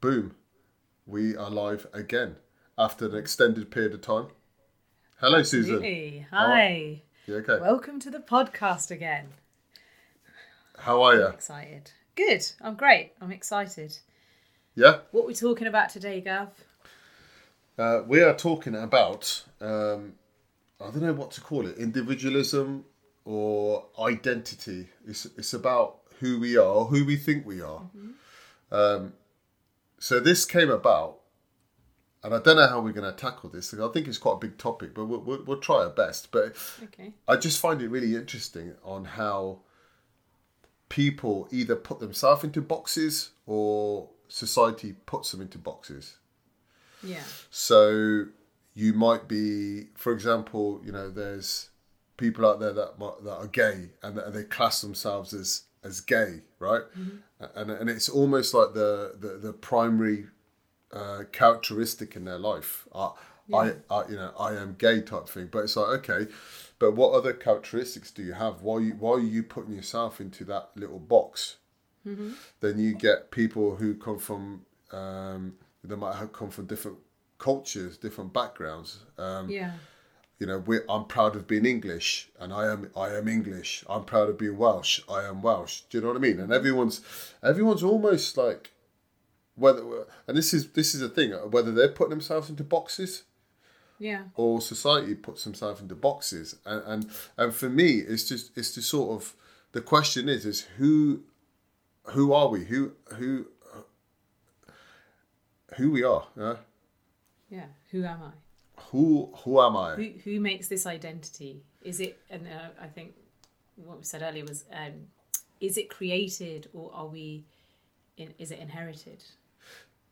boom, we are live again after an extended period of time. Hello, Susan. Absolutely. Hi. You okay? Welcome to the podcast again. How are you? Excited. Good. I'm great. I'm excited. Yeah. What we talking about today, Gav? Uh, we are talking about um, I don't know what to call it, individualism or identity. It's it's about who we are, who we think we are. Um, so this came about, and I don't know how we're going to tackle this. I think it's quite a big topic, but we'll, we'll, we'll try our best. But Okay. I just find it really interesting on how people either put themselves into boxes or society puts them into boxes. Yeah. So you might be, for example, you know, there's people out there that that are gay and that they class themselves as as gay, right? And and it's almost like the the, the primary uh, characteristic in their life. I, I, I, you know, I am gay type thing. But it's like okay, but what other characteristics do you have? Why you why are you putting yourself into that little box? Then you get people who come from um, they might have come from different cultures, different backgrounds. Um, Yeah. You know, I'm proud of being English, and I am I am English. I'm proud of being Welsh. I am Welsh. Do you know what I mean? And everyone's everyone's almost like whether and this is this is the thing whether they're putting themselves into boxes Yeah. or society puts themselves into boxes and and, and for me it's just it's to sort of the question is is who who are we who who who we are yeah? Yeah. Who am I? Who who am I Who who makes this identity? Is it? And uh, I think what we said earlier was, um, is it created or are we? In, is it inherited?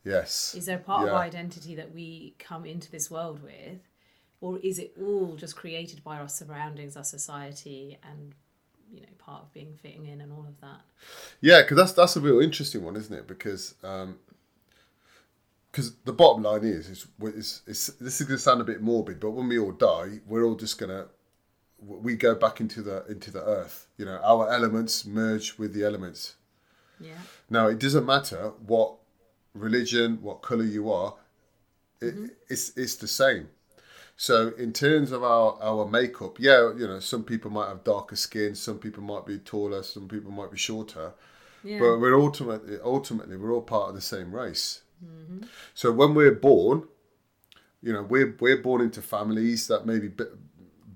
yes Is there a part of Yeah. our identity that we come into this world with, or is it all just created by our surroundings, our society, and you know, part of being fitting in and all of that? Yeah, because that's that's a real interesting one, isn't it? Because because the bottom line is is, is, is this is going to sound a bit morbid, but when we all die, we're all just gonna we go back into the into the earth. You know, our elements merge with the elements. Yeah, Now, it doesn't matter what religion, what color you are, it, mm-hmm. it's it's the same. So in terms of our our makeup, yeah, you know, some people might have darker skin, some people might be taller, some people might be shorter, yeah, but we're ultimately ultimately we're all part of the same race. Mm-hmm. So when we're born, you know, we're we're born into families that maybe be,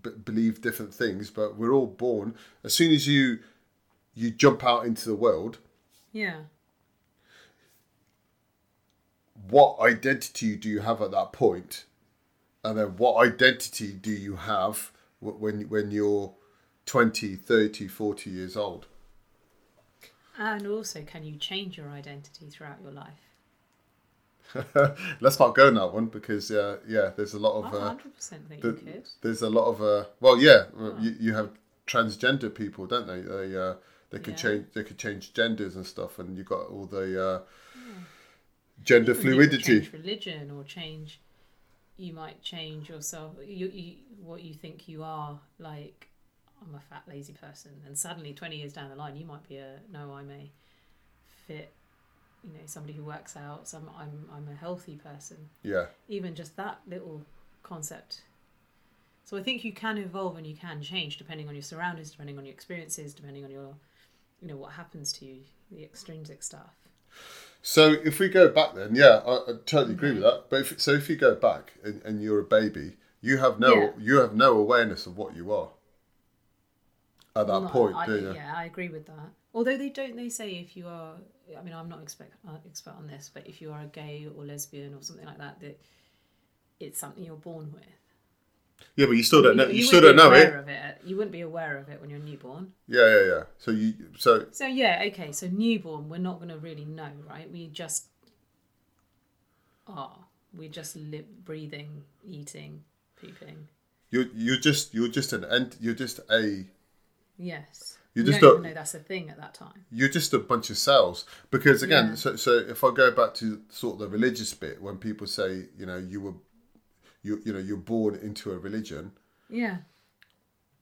be, believe different things, but we're all born. As soon as you you jump out into the world, yeah, what identity do you have at that point? point and then what identity do you have when when you're 20 30 40 years old and also, can you change your identity throughout your life? let's not go on that one because uh, yeah there's a lot of uh, hundred percent think the- you could. there's a lot of uh, well yeah you, you have transgender people don't they they uh, they could Yeah. change they could change genders and stuff and you got all the uh, gender you fluidity change religion or change. You might change yourself. You, you what you think you are. Like I'm a fat lazy person, and suddenly twenty years down the line, you might be a no. I'm a fit. You know, somebody who works out. Some I'm I'm a healthy person. yeah Even just that little concept. So I think you can evolve and you can change depending on your surroundings, depending on your experiences, depending on your, you know, what happens to you, the extrinsic stuff. So if we go back, then yeah, I, I totally agree with mm-hmm. that. But if, so if you go back and, and you're a baby, you have no Yeah. you have no awareness of what you are at that not- point, I, do you? Yeah, I agree with that. Although they don't, they say if you are, I mean, I'm not expect, uh, expert on this, but if you are a gay or lesbian or something like that, that it's something you're born with. Yeah, but you still don't know. You, still wouldn't don't be know aware it. Of it. You wouldn't be aware of it when you're newborn. Yeah, yeah, yeah. So you so So yeah, okay. So newborn, we're not going to really know, right? We just are. We're just lip, breathing, eating, pooping. you you're just you're just an ent you're just a Yes. You just don't know that's a thing at that time. you're just a bunch of cells because again Yeah. so so if i go back to sort of the religious bit when people say you know you were you you know you're born into a religion Yeah.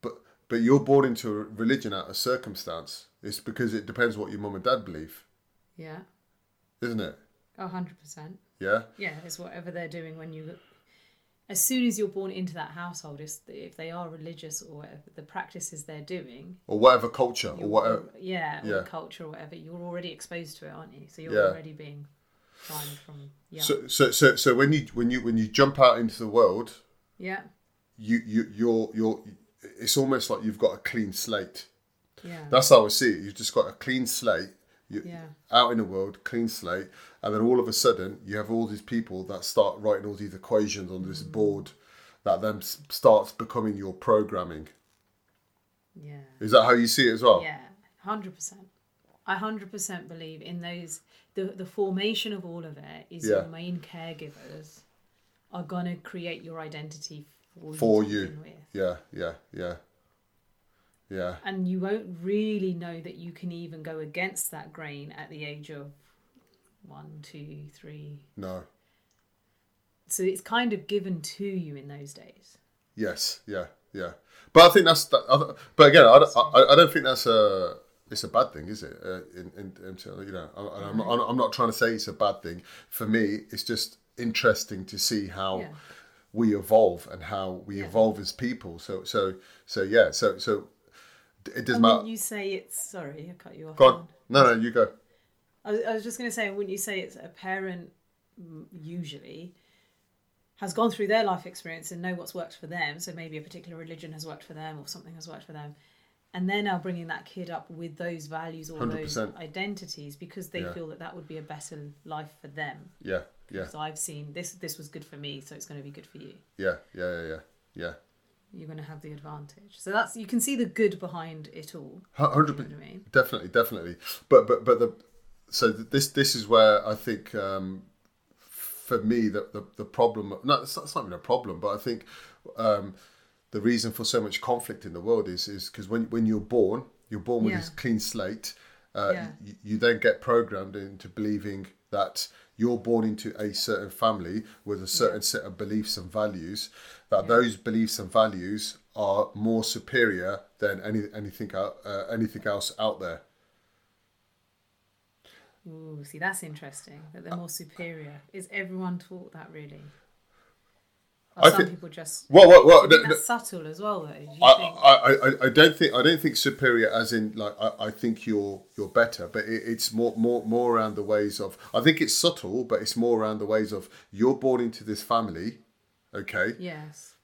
but but you're born into a religion out of circumstance it's because it depends what your mum and dad believe Yeah. isn't it A hundred percent. Yeah. Yeah, it's whatever they're doing when you. As soon as you're born into that household, if if they are religious or whatever, the practices they're doing, Or whatever culture, or whatever. yeah, yeah. or culture or whatever, you're already exposed to it, aren't you? So you're Yeah. already being primed from young. So, so, so, so when you when you when you jump out into the world, yeah, you you you're you're. It's almost like you've got a clean slate. yeah, That's how I see it. You've just got a clean slate. You, yeah, Out in the world, clean slate, and then all of a sudden you have all these people that start writing all these equations on this board, that then starts becoming your programming. yeah. Is that how you see it as well? Yeah, hundred percent. I hundred percent believe in those. The the formation of all of it is Yeah. your main caregivers are gonna create your identity for, For to you. with. Yeah, yeah, yeah, yeah. and you won't really know that you can even go against that grain at the age of one, two, three. No. So it's kind of given to you in those days. Yes. Yeah. Yeah. But I think that's. That, but again, I, don't- I, I don't think that's a. It's a bad thing, is it? Uh, in, in, in, you know, I, I'm, I'm, I'm not trying to say it's a bad thing. For me, it's just interesting to see how Yeah. we evolve and how we Yeah. evolve as people. So, so, so, yeah. So, so it doesn't And matter. you say it's sorry, I cut you off. Go on. No, no, you go. I was, I was just going to say, wouldn't you say it's a parent mm, usually has gone through their life experience and know what's worked for them? So maybe a particular religion has worked for them or something has worked for them. And they're now bringing that kid up with those values or those 100%. identities because they Yeah. feel that that would be a better life for them. Yeah, yeah, So I've seen this. This was good for me, so it's going to be good for you. yeah, yeah, yeah, yeah, yeah. You're going to have the advantage. So that's you can see the good behind it all. Hundred You know I mean? Definitely, definitely. But but but the so this this is where I think um, for me the the, the problem no it's not, it's not even a problem but I think um, the reason for so much conflict in the world is is because when when you're born you're born with Yeah. this clean slate. Uh, Yeah. you, you then get programmed into believing that you're born into a certain family with a certain set of beliefs and values. That those beliefs and values are more superior than any anything out uh, anything else out there. Ooh, see, that's interesting. That they're uh, more superior. Is everyone taught that really? Or I some think- people just. Well, well, well no, that's subtle as well, though. I, think? I, I, I don't think I don't think superior as in like I, I think you're you're better, but it, it's more more more around the ways of I think it's subtle, but it's more around the ways of you're born into this family, okay, Yes.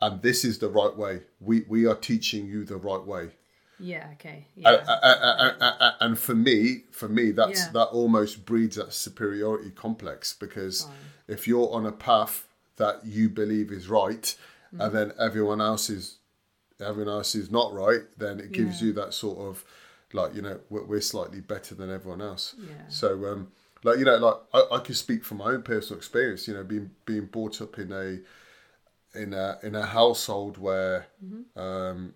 and this is the right way. We we are teaching you the right way. Yeah. Okay. Yeah. uh, uh, uh, and for me, for me, that's Yeah. that almost breeds that superiority complex because Fine. if you're on a path that you believe is right, Mm. and then everyone else is everyone else is not right, then it gives Yeah. you that sort of like you know we're, we're slightly better than everyone else. Yeah. So um, like you know like I, I can speak from my own personal experience. You know, being being brought up in a in a in a household where Mm-hmm. um,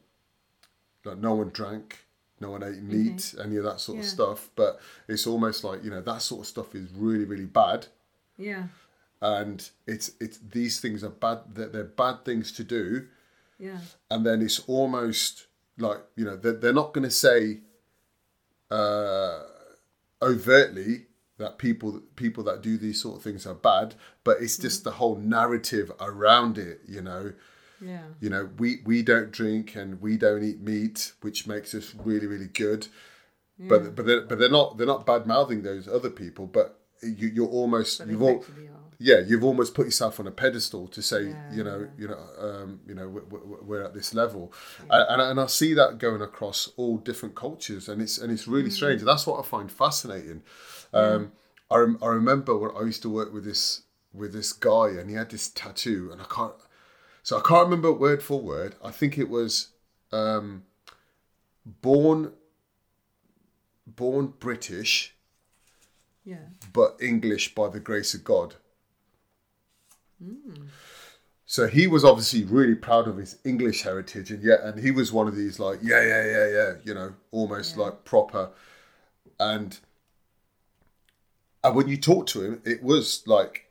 like no one drank, no one ate meat, any of that sort of stuff. But it's almost like you know that sort of stuff is really really bad, yeah. and it's it's these things are bad. They're, they're bad things to do, Yeah. and then it's almost like you know they're, they're not going to say uh, overtly that people people that do these sort of things are bad, but it's just the whole narrative around it. You know, Yeah. you know we we don't drink and we don't eat meat, which makes us really really good. But but they're, but they're not they're not bad mouthing those other people, but you, you're almost But you've all yeah, you've almost put yourself on a pedestal to say, Yeah, you know, you know, um, you know, we're, we're, at this level, and, and and I see that going across all different cultures, and it's and it's really strange. That's what I find fascinating. Um, I rem- I remember when I used to work with this with this guy, and he had this tattoo, and I can't, so I can't remember word for word. I think it was um, born born British, Yeah. but English by the grace of God. So he was obviously really proud of his English heritage, and yet, and he was one of these like, yeah, yeah, yeah, yeah, you know, almost Yeah. like proper. And and when you talk to him, it was like,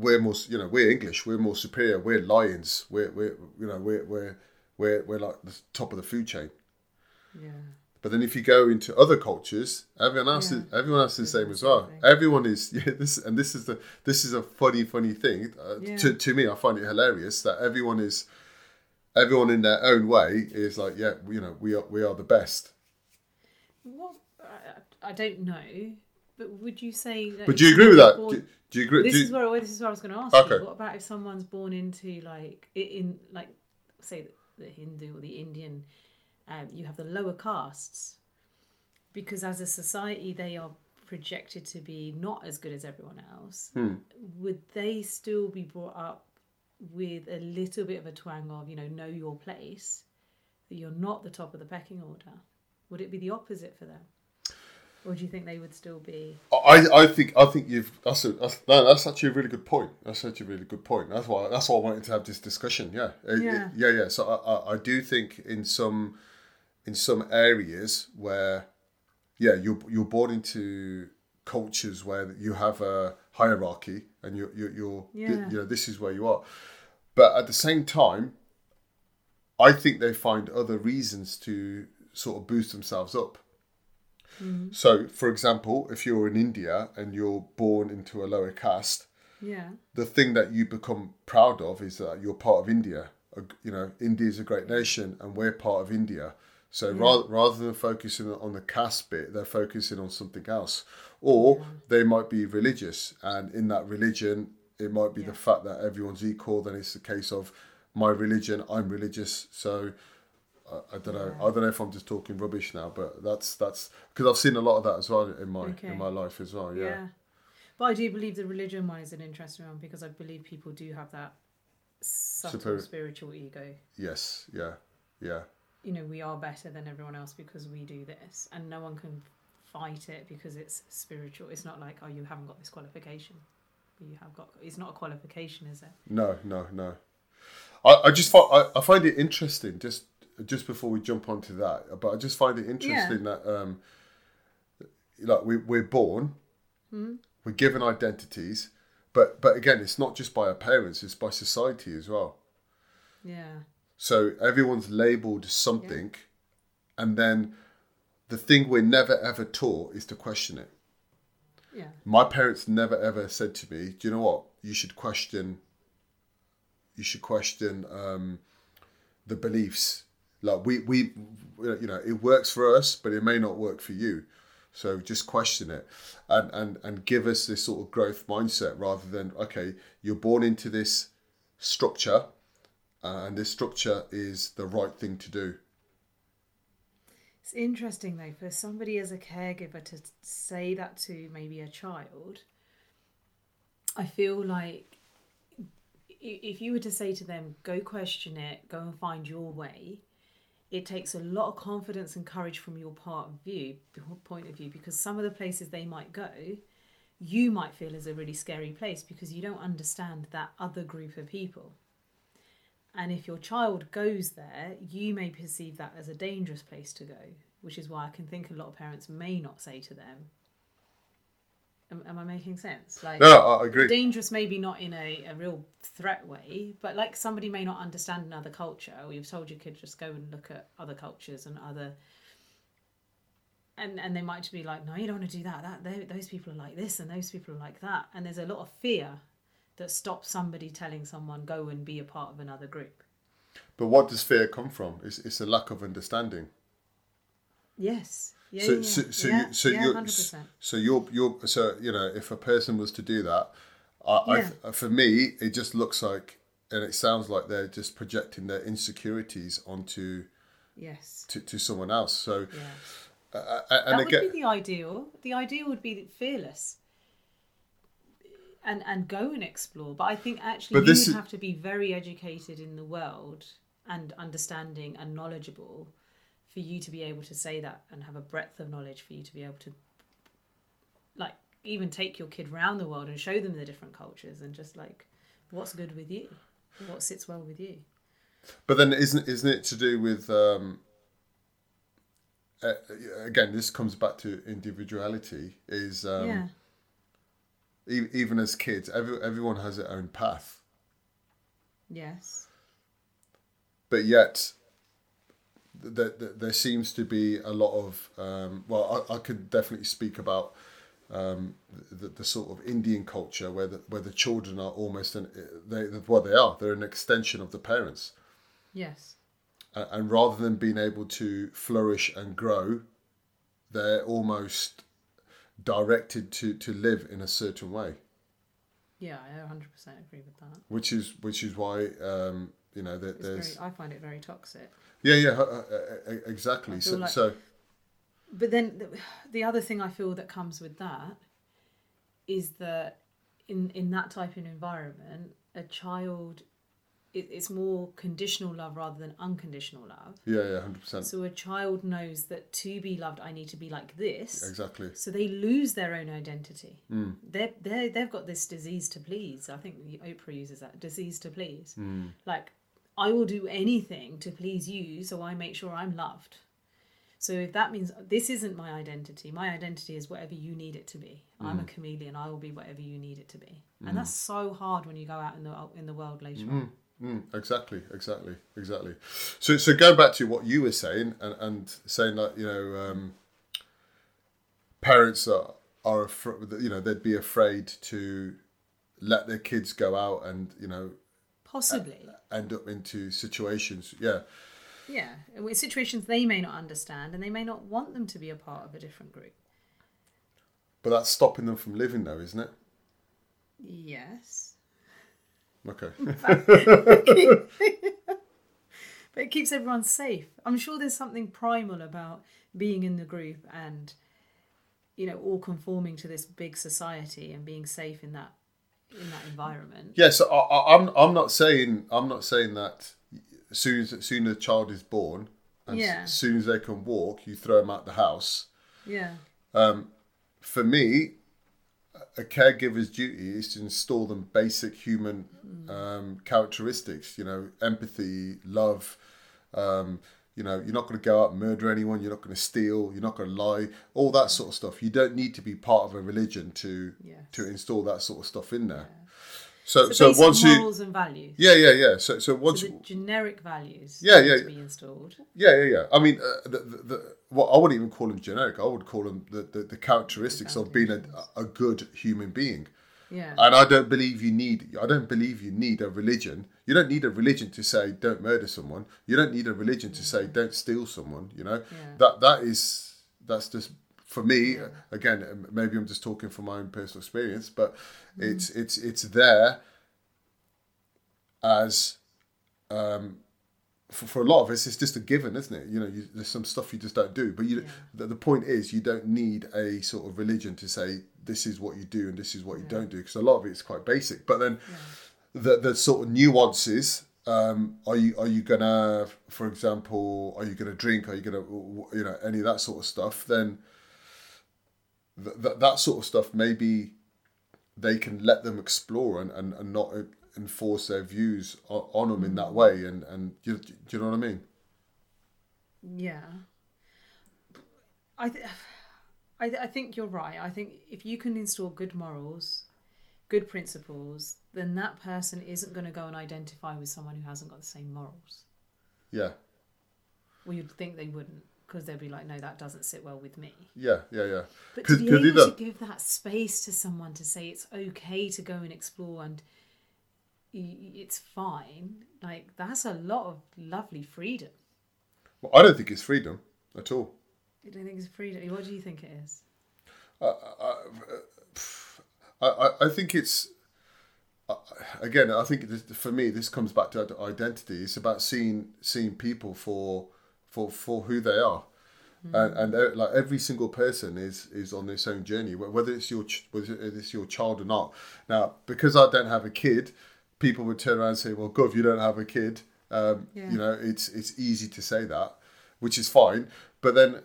we're more, you know, we're English, we're more superior, we're lions, we're, we're, you know, we're, we're, we're, we're like the top of the food chain. Yeah. But then if you go into other cultures, everyone else is everyone else is the same as well. Everyone is yeah, this and this is the this is a funny funny thing uh, Yeah. to to me. I find it hilarious that everyone is everyone in their own way is like yeah you know we are we are the best. What I, I don't know, but would you say? That But do you agree with that? someone's Do, do you agree? this is where this is what I was going to ask Okay. you. What about if someone's born into like in like say the, the Hindu or the Indian? Um, you have the lower castes because as a society they are projected to be not as good as everyone else. Hmm. Would they still be brought up with a little bit of a twang of you know know your place that you're not the top of the pecking order? Would it be the opposite for them? Or do you think they would still be? I, I think I think you've that's a, that's, no, that's actually a really good point. That's actually a really good point. That's why that's why I wanted to have this discussion. Yeah, Uh, Yeah. yeah, yeah. So I, I, I do think in some in some areas where yeah you're you're born into cultures where you have a hierarchy and you you you're Yeah. you know this is where you are, but at the same time, I think they find other reasons to sort of boost themselves up. Mm. So, for example, if you're in India and you're born into a lower caste, Yeah. the thing that you become proud of is that you're part of India. You know, India is a great nation and we're part of India. So mm. rather, rather than focusing on the caste bit, they're focusing on something else. Or they might be religious, and in that religion, it might be the fact that everyone's equal. Then it's the case of my religion, I'm religious. So I, I don't know. I don't know if I'm just talking rubbish now, but that's that's because I've seen a lot of that as well in my Okay. in my life as well. Yeah. Yeah. But I do believe the religion one is an interesting one because I believe people do have that subtle Superior- spiritual ego. Yes. Yeah. Yeah. You know, we are better than everyone else because we do this, and no one can fight it because it's spiritual. It's not like, oh, you haven't got this qualification. You have got. It's not a qualification, is it? No, no, no. I, I just find I, I find it interesting just just before we jump onto that, but I just find it interesting that um like we we're born, we're given identities, but but again, it's not just by our parents; it's by society as well. Yeah. So everyone's labelled something, and then the thing we're never ever taught is to question it. Yeah. My parents never ever said to me, "Do you know what? You should question. You should question um, the beliefs. Like we we, you know, it works for us, but it may not work for you. So just question it, and and and give us this sort of growth mindset rather than okay, you're born into this structure, and this structure is the right thing to do. It's interesting though for somebody as a caregiver to say that to maybe a child. I feel like if you were to say to them, "Go question it, go and find your way," it takes a lot of confidence and courage from your part of view point of view because some of the places they might go, you might feel is a really scary place because you don't understand that other group of people. And if your child goes there, you may perceive that as a dangerous place to go, which is why I can think a lot of parents may not say to them, Am, am I making sense? Like, No, I agree. dangerous maybe not in a, a real threat way, but like somebody may not understand another culture, or you've told your kid just go and look at other cultures and other. And, and they might just be like, no, you don't want to do that. That they, those people are like this, and those people are like that. And there's a lot of fear that stops somebody telling someone go and be a part of another group. But what does fear come from? It's, it's a lack of understanding. Yes. Yeah. so yeah, so so yeah, you so yeah, you're 100%. so you're you're so you know if a person was to do that I, Yeah. I for me it just looks like and it sounds like they're just projecting their insecurities onto Yes. to, to someone else so Yeah. uh, uh, and that again would be the ideal. The ideal would be fearless. And and go and explore. But I think actually you is- have to be very educated in the world and understanding and knowledgeable for you to be able to say that and have a breadth of knowledge for you to be able to like even take your kid round the world and show them the different cultures and just like what's good with you what sits well with you. But then isn't isn't it to do with um uh, again this comes back to individuality is um yeah. e- even as kids every, everyone has their own path. Yes. But yet that, that there seems to be a lot of um, well, I, I could definitely speak about um, the, the sort of Indian culture where the where the children are almost an they well they are they're an extension of the parents, Yes. A- and rather than being able to flourish and grow, they're almost directed to to live in a certain way, Yeah, I 100% agree with that. which is which is why um, you know that It's there's very, I find it very toxic. Yeah yeah uh, uh, uh, exactly so like- so But then the, the other thing I feel that comes with that is that in in that type of environment, a child it, it's more conditional love rather than unconditional love. yeah yeah hundred percent So a child knows that to be loved, I need to be like this. exactly So they lose their own identity. Hmm. They're, they're, they've got this disease to please. I think Oprah uses that disease to please. Hmm. Like, I will do anything to please you so I make sure I'm loved. So if that means this isn't my identity, my identity is whatever you need it to be. Hmm. I'm a chameleon. I will be whatever you need it to be. And that's so hard when you go out in the in the world later on. Mm, exactly, exactly, exactly. So, so going back to what you were saying, and, and saying that you know, um, parents are are afraid, you know, they'd be afraid to let their kids go out and you know Possibly. end up into situations. Yeah, Yeah, with situations they may not understand and they may not want them to be a part of a different group. but that's stopping them from living, though, isn't it? Yes. Okay. But it keeps everyone safe. I'm sure there's something primal about being in the group and, you know, all conforming to this big society and being safe in that in that environment. Yeah, so I, I, I'm I'm not saying I'm not saying that as soon as, as soon as a child is born and Yeah. as soon as they can walk, you throw them out the house. Yeah. for me, a caregiver's duty is to install them basic human um, characteristics. You know, empathy, love. Um, you know, you're not going to go out and murder anyone. You're not going to steal. You're not going to lie. All that sort of stuff. You don't need to be part of a religion to Yes. to install that sort of stuff in there. So, So, so, basic once you, morals and values. yeah, yeah, yeah. So, so once, So the generic values Yeah, yeah. to be installed. yeah, yeah, yeah. I mean, uh, the, the, the, well, I wouldn't even call them generic. I would call them the, the, the characteristics of being a, a good human being. Yeah. And I don't believe you need. I don't believe you need a religion. You don't need a religion to say don't murder someone. You don't need a religion to say don't steal someone. You know Yeah. that that is that's just for me. Again, um, maybe I'm just talking from my own personal experience, but it's it's it's there as um, for, for a lot of us, it's just a given, isn't it? You know, you, there's some stuff you just don't do. But you, the, the point is, you don't need a sort of religion to say this is what you do and this is what you don't do, because a lot of it is quite basic. But then the the sort of nuances. Um, are you are you gonna, for example, are you gonna drink? Are you gonna, you know, any of that sort of stuff? Then th- th- that sort of stuff maybe they can let them explore and, and, and not enforce their views on, on them in that way and and you, do you know what I mean Yeah. I, th- I, th- I think you're right. I think if you can install good morals, good principles, then that person isn't going to go and identify with someone who hasn't got the same morals. yeah Well, you'd think they wouldn't because they'd be like, no, that doesn't sit well with me. yeah yeah yeah But to be able either- to give that space to someone to say it's okay to go and explore and it's fine, like that's a lot of lovely freedom. well, I don't think it's freedom at all You don't think it's freedom? What do you think it is? I, I, I think it's again I think this, for me this comes back to identity it's about seeing seeing people for for for who they are and, and uh, like every single person is is on this own journey whether it's your whether it's your child or not now because I don't have a kid people would turn around and say well Gov you don't have a kid um, Yeah. you know it's it's easy to say that which is fine but then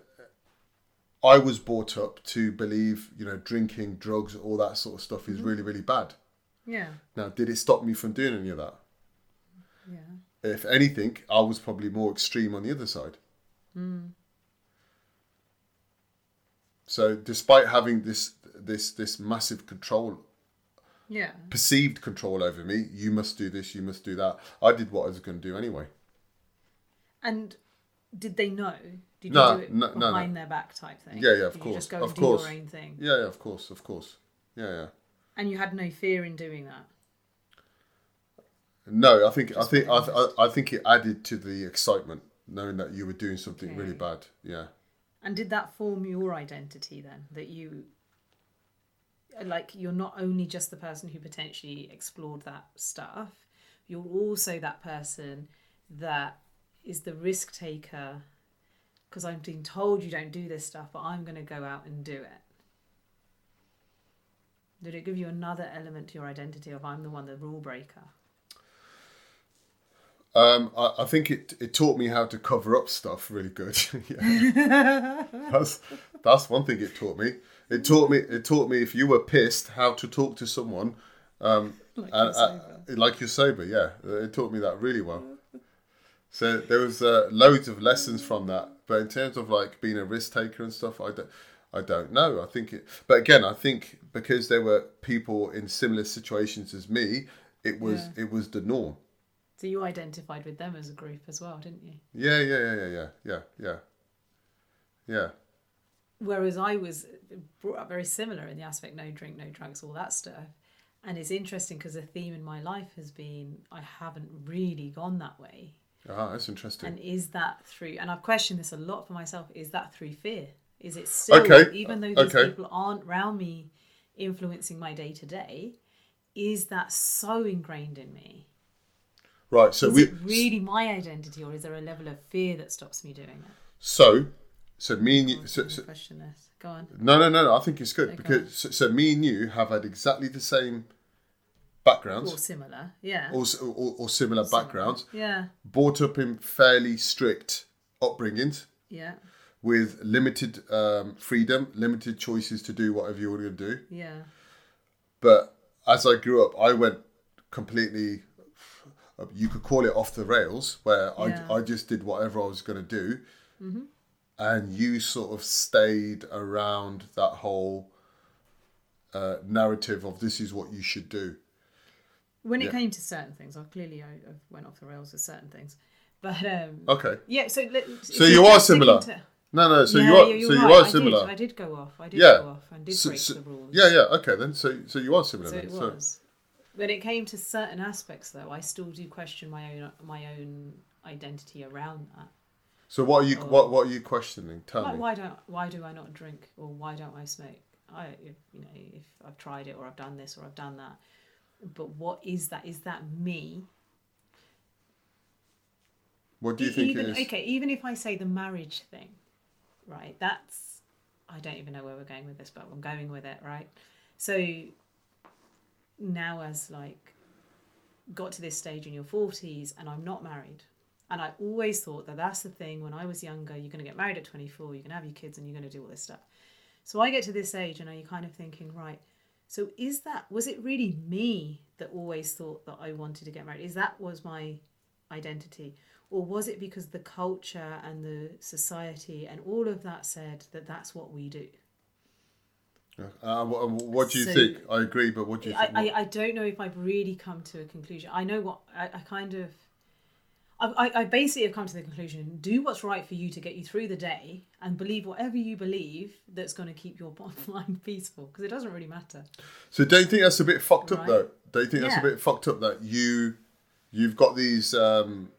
I was brought up to believe, you know, drinking, drugs, all that sort of stuff is mm-hmm. really, really bad. Yeah, Now, did it stop me from doing any of that? yeah. If anything, I was probably more extreme on the other side. Mm. So, despite having this this this massive control, Yeah. perceived control over me, you must do this, you must do that. I did what I was going to do anyway. And did they know? Did No, you do it no, no, no. their back type thing? Yeah, yeah, of Did course, You just go of do course. your own thing, Yeah, yeah, of course, of course. Yeah, yeah. and you had no fear in doing that. No, I think I think I, I, I think it added to the excitement knowing that you were doing something really bad. Yeah. And did that form your identity then? That you, like, you're not only just the person who potentially explored that stuff, you're also that person that is the risk taker because I've been told you don't do this stuff, but I'm going to go out and do it. Did it give you another element to your identity of I'm the one, the rule breaker? Um, I, I think it, it taught me how to cover up stuff really good. yeah. that's that's one thing it taught me. It taught me it taught me if you were pissed how to talk to someone um, Like and- you're sober. uh, like you're sober. Yeah, it taught me that really well. So there was uh, loads of lessons from that. But in terms of like being a risk taker and stuff, I don't, I don't know. I think it. But again, I think because there were people in similar situations as me, it was Yeah. it was the norm. So you identified with them as a group as well, didn't you? Yeah, yeah, yeah, yeah, yeah, yeah, yeah, yeah. Whereas I was brought up very similar in the aspect no drink, no drugs, all that stuff. And it's interesting because the theme in my life has been I haven't really gone that way. Ah, that's interesting. And is that through, and I've questioned this a lot for myself, is that through fear? Is it still, Okay, even though these okay. people aren't around me influencing my day to day, is that so ingrained in me? right. So is we it really my identity or is there a level of fear that stops me doing it? so so me and you. So, so, question this. Go on. no, no, no, no. I think it's good Okay. because so, so me and you have had exactly the same backgrounds Or similar, yeah. or, or, or similar backgrounds, Yeah, brought up in fairly strict upbringings yeah, with limited um, freedom, limited choices to do whatever you going to do. yeah. But as I grew up, I went completely. You could call it off the rails, where Yeah. Mm-hmm. I I just did whatever I was going to do, and you sort of stayed around that whole uh, narrative of this is what you should do. When it Yeah. came to certain things, I clearly I, I went off the rails with certain things, but um, Okay, yeah. So let, so you are similar. To, No, no. So yeah, you are so you right, are I similar. Did, I did go off. I did Yeah. go off and did So- break so- the rules. Yeah, yeah. Okay, then. So so you are similar. So then. it was. When it came to certain aspects, though, I still do question my own my own identity around that. so what are you Oh. what what are you questioning? Tell Like, me. why don't why do I not drink or why don't I smoke? I you know if I've tried it or I've done this or I've done that, but what is that? Is that me? What do you think even okay, even if I say the marriage thing, right? That's I don't even know where we're going with this, but I'm going with it, right? So now as like got to this stage in your 40s and I'm not married. And I always thought that that's the thing when I was younger, you're going to get married at 24, you're going to have your kids and you're going to do all this stuff. So I get to this age and are you kind of thinking, right, so is that, was it really me that always thought that I wanted to get married? Is that was my identity? Or was it because the culture and the society and all of that said that that's what we do? Uh, what, what do you So- think? I agree, but what do you I, think? I, I don't know if I've really come to a conclusion. I know what I, I kind of. I, I- basically have come to the conclusion do what's right for you to get you through the day and believe whatever you believe that's going to keep your bottom line peaceful because it doesn't really matter. So don't you think that's a bit fucked up Right. though? Don't you think that's a bit fucked up that you you've got these um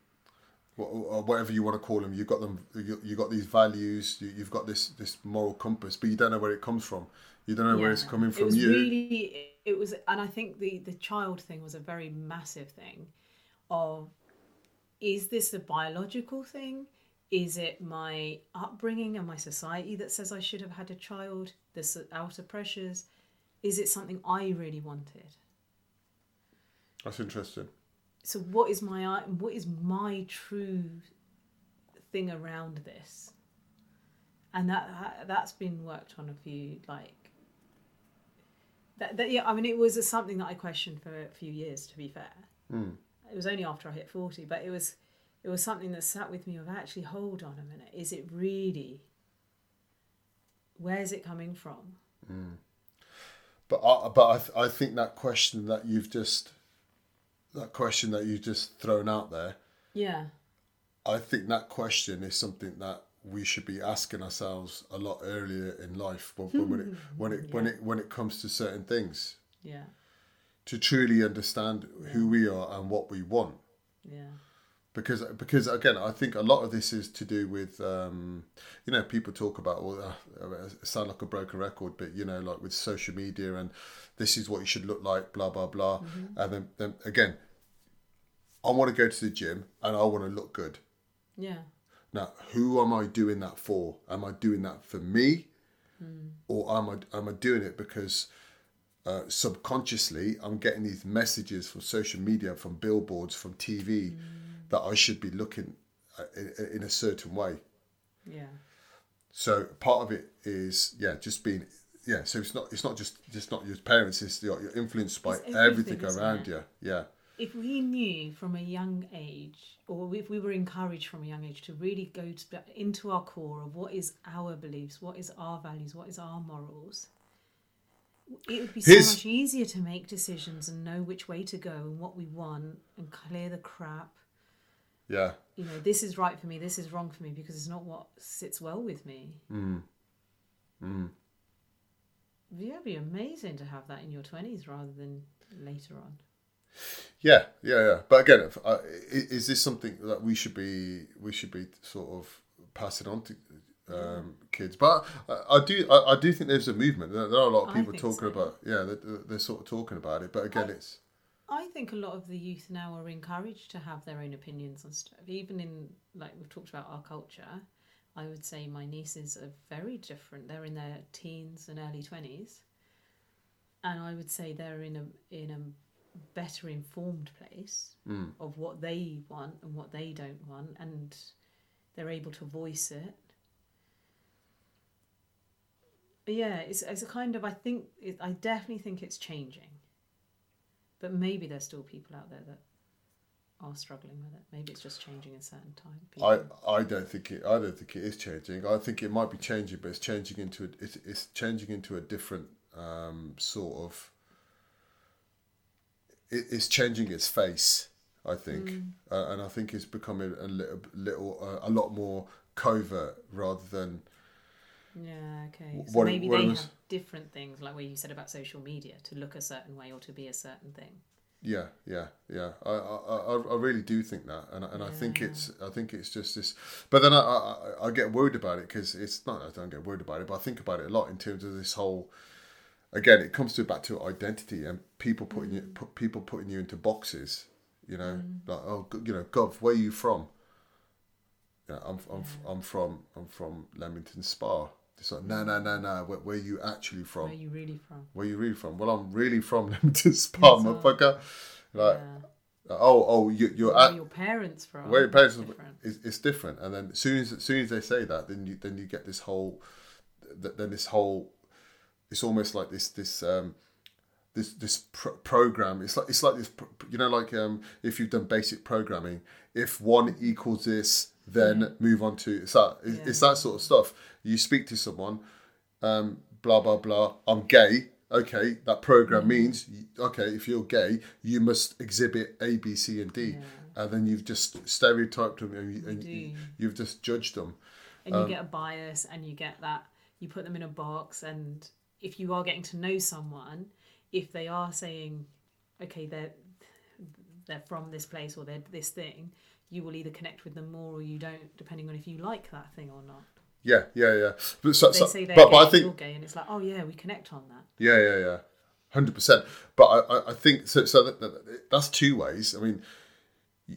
whatever you want to call them, you've got them you you got these values, you, you've got this this moral compass, but you don't know where it comes from. You don't know where it's Yeah. coming It from was you. Really, it was, and I think the the child thing was a very massive thing. Of, is this a biological thing? Is it my upbringing and my society that says I should have had a child? This outer pressures. Is it something I really wanted? That's interesting. So what is my uh, what is my true thing around this? And that that's been worked on a few like that, that yeah, I mean it was a, something that I questioned for a few years to be fair. Hmm. It was only after I hit 40, but it was it was something that sat with me of actually hold on a minute, is it really where's it coming from? Mm. But I, but I, th- I think that question that you've just that question that you've just thrown out there Yeah. I think that question is something that we should be asking ourselves a lot earlier in life when, when it when it when it when it comes to certain things Yeah. To truly understand who we are and what we want. Yeah. because because again I think a lot of this is to do with um, you know people talk about well uh, sound like a broken record but you know like with social media and this is what you should look like blah blah blah. And then, then again I want to go to the gym and I want to look good. Yeah. now who am I doing that for? Am I doing that for me? Or am I am I doing it because uh, subconsciously I'm getting these messages from social media from billboards from TV that I should be looking uh, in, in a certain way. Yeah. so part of it is yeah just being yeah so it's not it's not just just not your parents it's you're, you're influenced by It's everything, everything, around you yeah. If we knew from a young age, or if we were encouraged from a young age to really go to, into our core of what is our beliefs, what is our values, what is our morals, it would be so His- much easier to make decisions and know which way to go and what we want and clear the crap. yeah You know, this is right for me, this is wrong for me because it's not what sits well with me. Mm. Mm. Yeah, it'd be amazing to have that in your 20s rather than later on. Yeah, yeah, yeah. But again, if, uh, is this something that we should be we should be sort of passing on to um, kids? But I, I do I, I do think there's a movement. There, there are a lot of people talking so. about yeah they're, they're sort of talking about it. But again, I- it's I think a lot of the youth now are encouraged to have their own opinions on stuff. Even in, like we've talked about our culture, I would say my nieces are very different. They're in their teens and early 20s. And I would say they're in a in a better informed place of what they want and what they don't want and they're able to voice it. But yeah, it's, it's a kind of I think it, I definitely think it's changing. But maybe there's still people out there that are struggling with it. Maybe it's just changing in certain time. I, I don't think it I don't think it is changing. I think it might be changing, but it's changing into a, it's, it's changing into a different um, sort of. It, it's changing its face, I think, Mm. uh, and I think it's becoming a little little uh, a lot more covert rather than yeah, okay. So what- maybe what they have different things, like what you said about social media, to look a certain way or to be a certain thing. Yeah, yeah, yeah. I, I, I, really do think that, and, and I think it's, I think it's just this. But then I, I, I get worried about it because it's not. I don't get worried about it, but I think about it a lot in terms of this whole. Again, it comes to back to identity and people putting you, mm. put people putting you into boxes. You know, mm. like oh, you know, Gov, where are you from? Yeah, I'm, I'm, f- I'm from, I'm from Leamington Spa. It's like, no, no, no, no. Where, where are you actually from? Where are you really from? Where you really from? Well, I'm really from Leamington Spa, motherfucker. Like, yeah. oh, oh, you, you're Where at your parents from? where your parents It's different. it's, it's different, and then as soon as, as soon as they say that, then you then you get this whole, then this whole, it's almost like this this um, this this pro- program. It's like it's like this, you know, like um, if you've done basic programming, if one equals this, then move on to it's that it's, it's that sort of stuff. You speak to someone, um, blah blah blah. I'm gay. Okay, that program means okay. If you're gay, you must exhibit A, B, C, and D, and then you've just stereotyped them and, you, and you you've just judged them. and Um, you get a bias and you get that you put them in a box and if you are getting to know someone if they are saying okay they're they're from this place or they're this thing you will either connect with them more or you don't depending on if you like that thing or not Yeah, yeah, yeah. But so, they so- say they're but, gay but I and think gay and it's like oh yeah we connect on that Yeah, yeah, yeah, hundred percent. But I, I, I think so. So that, that, that's two ways. I mean,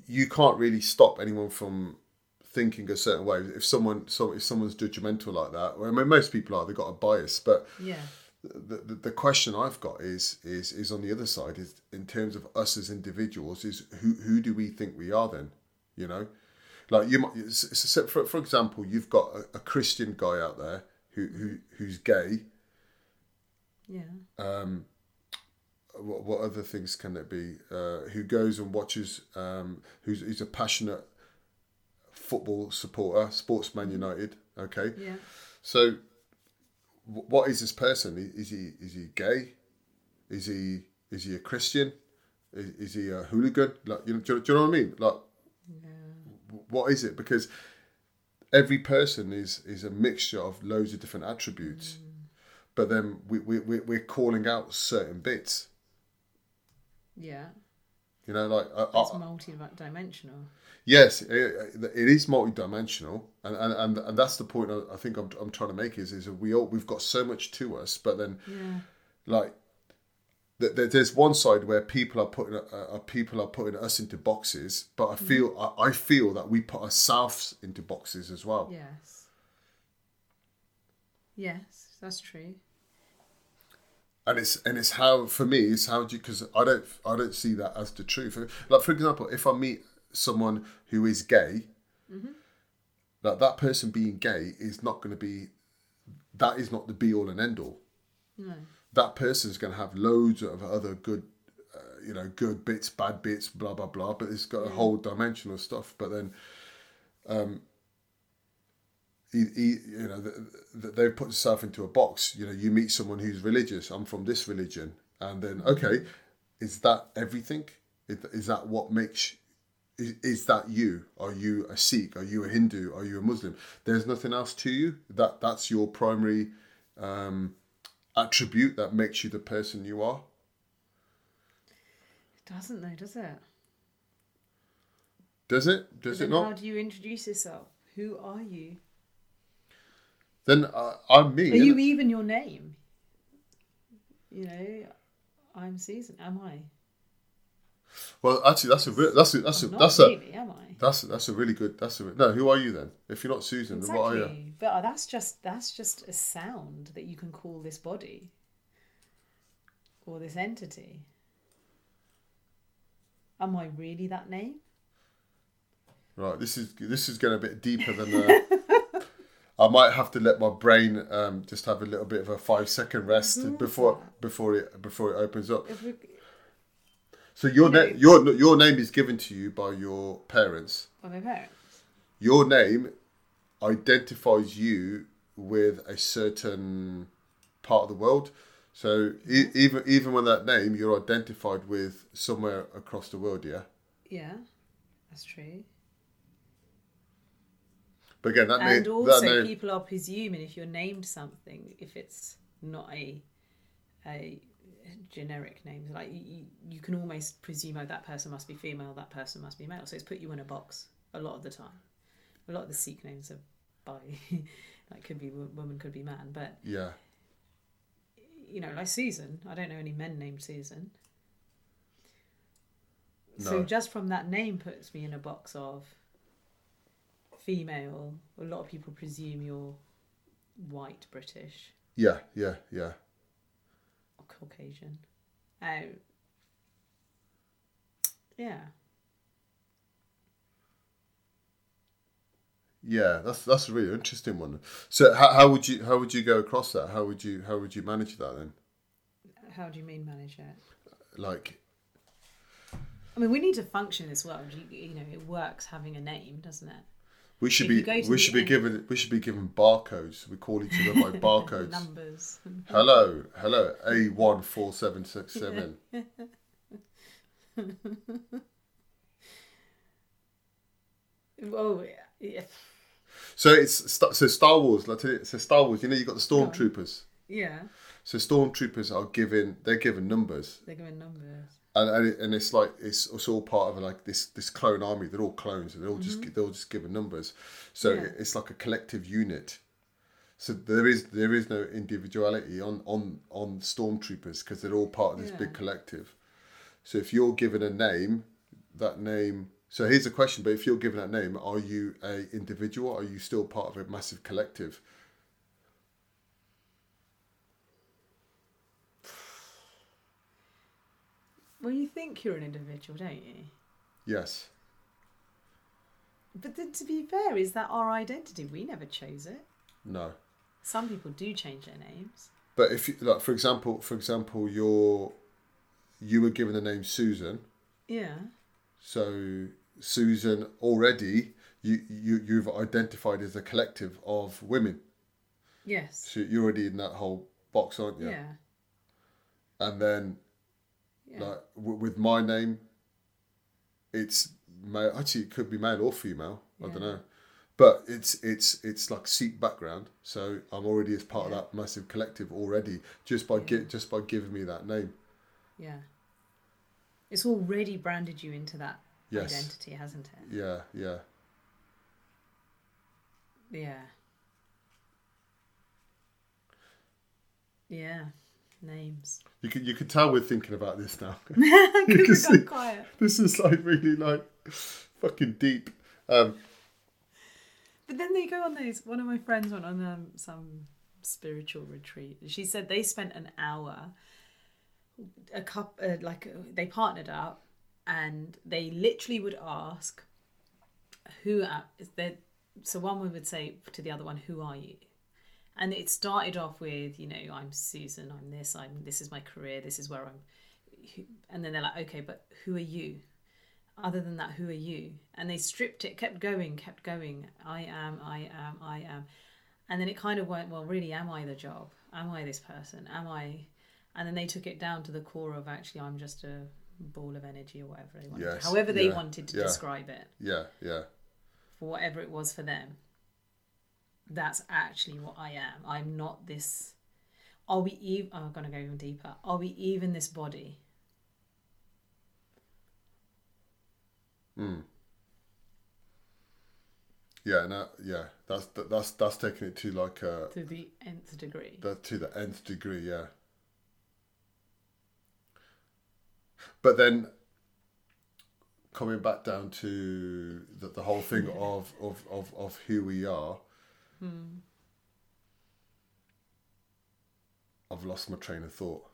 you can't really stop anyone from thinking a certain way. If someone, so if someone's judgmental like that, well, I mean, most people are. They've got a bias. But yeah the, the, the question I've got is is is on the other side. Is in terms of us as individuals, is who who do we think we are then? You know, like you might. For for example, you've got a, a Christian guy out there who who who's gay. yeah um, what, what other things can it be? Uh, who goes and watches? Um, who's who's a passionate football supporter, Sportsman United. Okay, yeah so wh- what is this person? Is he is he gay? Is he is he a Christian? Is, is he a hooligan? Like you know, do, do you know what I mean? Like, what is it? Because every person is is a mixture of loads of different attributes, mm. but then we we we- we're calling out certain bits. Yeah. You know, like I, It's I, multi-dimensional. yes, it, it is multidimensional, and, and and and that's the point I, I think I'm, I'm trying to make is is we all we've got so much to us, but then Yeah. like there's one side where people are putting uh, uh, people are putting us into boxes, but I feel I, I feel that we put ourselves into boxes as well. Yes. Yes, that's true. and it's and it's how for me it's how do you because I don't I don't see that as the truth. Like for example, if I meet someone who is gay, like that person being gay is not going to be that is not the be all and end all. No. That person is going to have loads of other good, uh, you know, good bits, bad bits, blah blah blah. But it's got a whole dimension of stuff. But then, um, he, he, you know, th th they've put themselves into a box. You know, you meet someone who's religious. I'm from this religion, and then okay, is that everything? Is, is that what makes? Is, is that you? Are you a Sikh? Are you a Hindu? Are you a Muslim? There's nothing else to you. That that's your primary um, attribute that makes you the person you are. It doesn't though, does it? Does it? Does it not? How do you introduce yourself? Who are you? Then uh, I'm me. Are you innit? even your name? You know, I'm Susan. Am I? Well, actually, that's a re- that's a, that's a, not that's a really, am I? that's a, that's a really good. That's a no. Who are you then? If you're not Susan, then what are you? But uh, that's just that's just a sound that you can call this body or this entity. Am I really that name? Right. This is this is going a bit deeper than. Uh, I might have to let my brain um, just have a little bit of a five second rest before before it before it opens up. If we, So your No. name your your name is given to you by your parents. by my parents. Your name identifies you with a certain part of the world. So e- even even with that name, you're identified with somewhere across the world. Yeah. Yeah, that's true. But again, that and name also, that name people are presuming if you're named something, if it's not a a generic names. like you, you can almost presume oh that person must be female, that person must be male. So it's put you in a box a lot of the time. A lot of the Sikh names are by, like could be woman, could be man, but yeah. you know, like Susan. I don't know any men named Susan. So just from that name puts me in a box of female. A lot of people presume you're white British Yeah, yeah, yeah. Caucasian. Um, yeah. Yeah, that's that's a really interesting one. So how, how would you how would you go across that? How would you how would you manage that then? How do you mean manage it? Like I mean, we need to function in this world. You, you know, it works having a name, doesn't it? We should If be we should be end- given we should be given barcodes. We call each other by barcodes. Numbers. Hello, hello, A one four seven six seven. Oh, yeah. So it's so Star Wars. Like so Star Wars. You know, you got the stormtroopers. Yeah, So stormtroopers are given they're given numbers, they're giving numbers. And and, it, and it's like it's, it's all part of like this this clone army. They're all clones, and they're all Mm-hmm. just they're all just given numbers. So Yeah. it's like a collective unit. So there is there is no individuality on on on stormtroopers because they're all part of this big collective. So if you're given a name, that name. So here's a question: But if you're given that name, are you a individual? Are you still part of a massive collective? Well, you think you're an individual, don't you? Yes. But then, to be fair, is that our identity? We never chose it. No. Some people do change their names. But if you like, for example, for example, you're you were given the name Susan, Yeah. so Susan already you you you've identified as a collective of women. Yes. So you're already in that whole box, aren't you? Yeah. And then Yeah. like w- with my name, it's male. Actually, it could be male or female. I don't know. But it's it's it's like Sikh background, so I'm already as part Yeah. of that massive collective already just by Yeah. gi- just by giving me that name. Yeah. It's already branded you into that Yes. identity, hasn't it? Yeah, yeah. Yeah. Yeah. Names. You can you can tell we're thinking about this now. Because we got quiet. this is like really like fucking deep. Um, But then they go on those. One of my friends went on um, some spiritual retreat. She said they spent an hour, a cup, uh, like uh, they partnered up, and they literally would ask, "Who are is there?" So one would say to the other one, "Who are you?" And it started off with, you know, I'm Susan. I'm this. I'm this is my career. This is where I'm. And then they're like, okay, but who are you? other than that, who are you? And they stripped it, kept going, kept going. I am, I am, I am. And then it kind of went, well, really, am I the job? Am I this person? Am I? And then they took it down to the core of actually, I'm just a ball of energy or whatever they wanted. Yes, However, they yeah, wanted to yeah. describe it yeah, yeah. for whatever it was for them. That's actually what I am. I'm not this. Are we even? Oh, I'm gonna go even deeper. Are we even this body? Yeah, no, yeah. That's that, that's that's taking it to like uh to the nth degree. that to the nth degree, yeah. But then coming back down to the, the whole thing of, of, of, of who we are, I've lost my train of thought.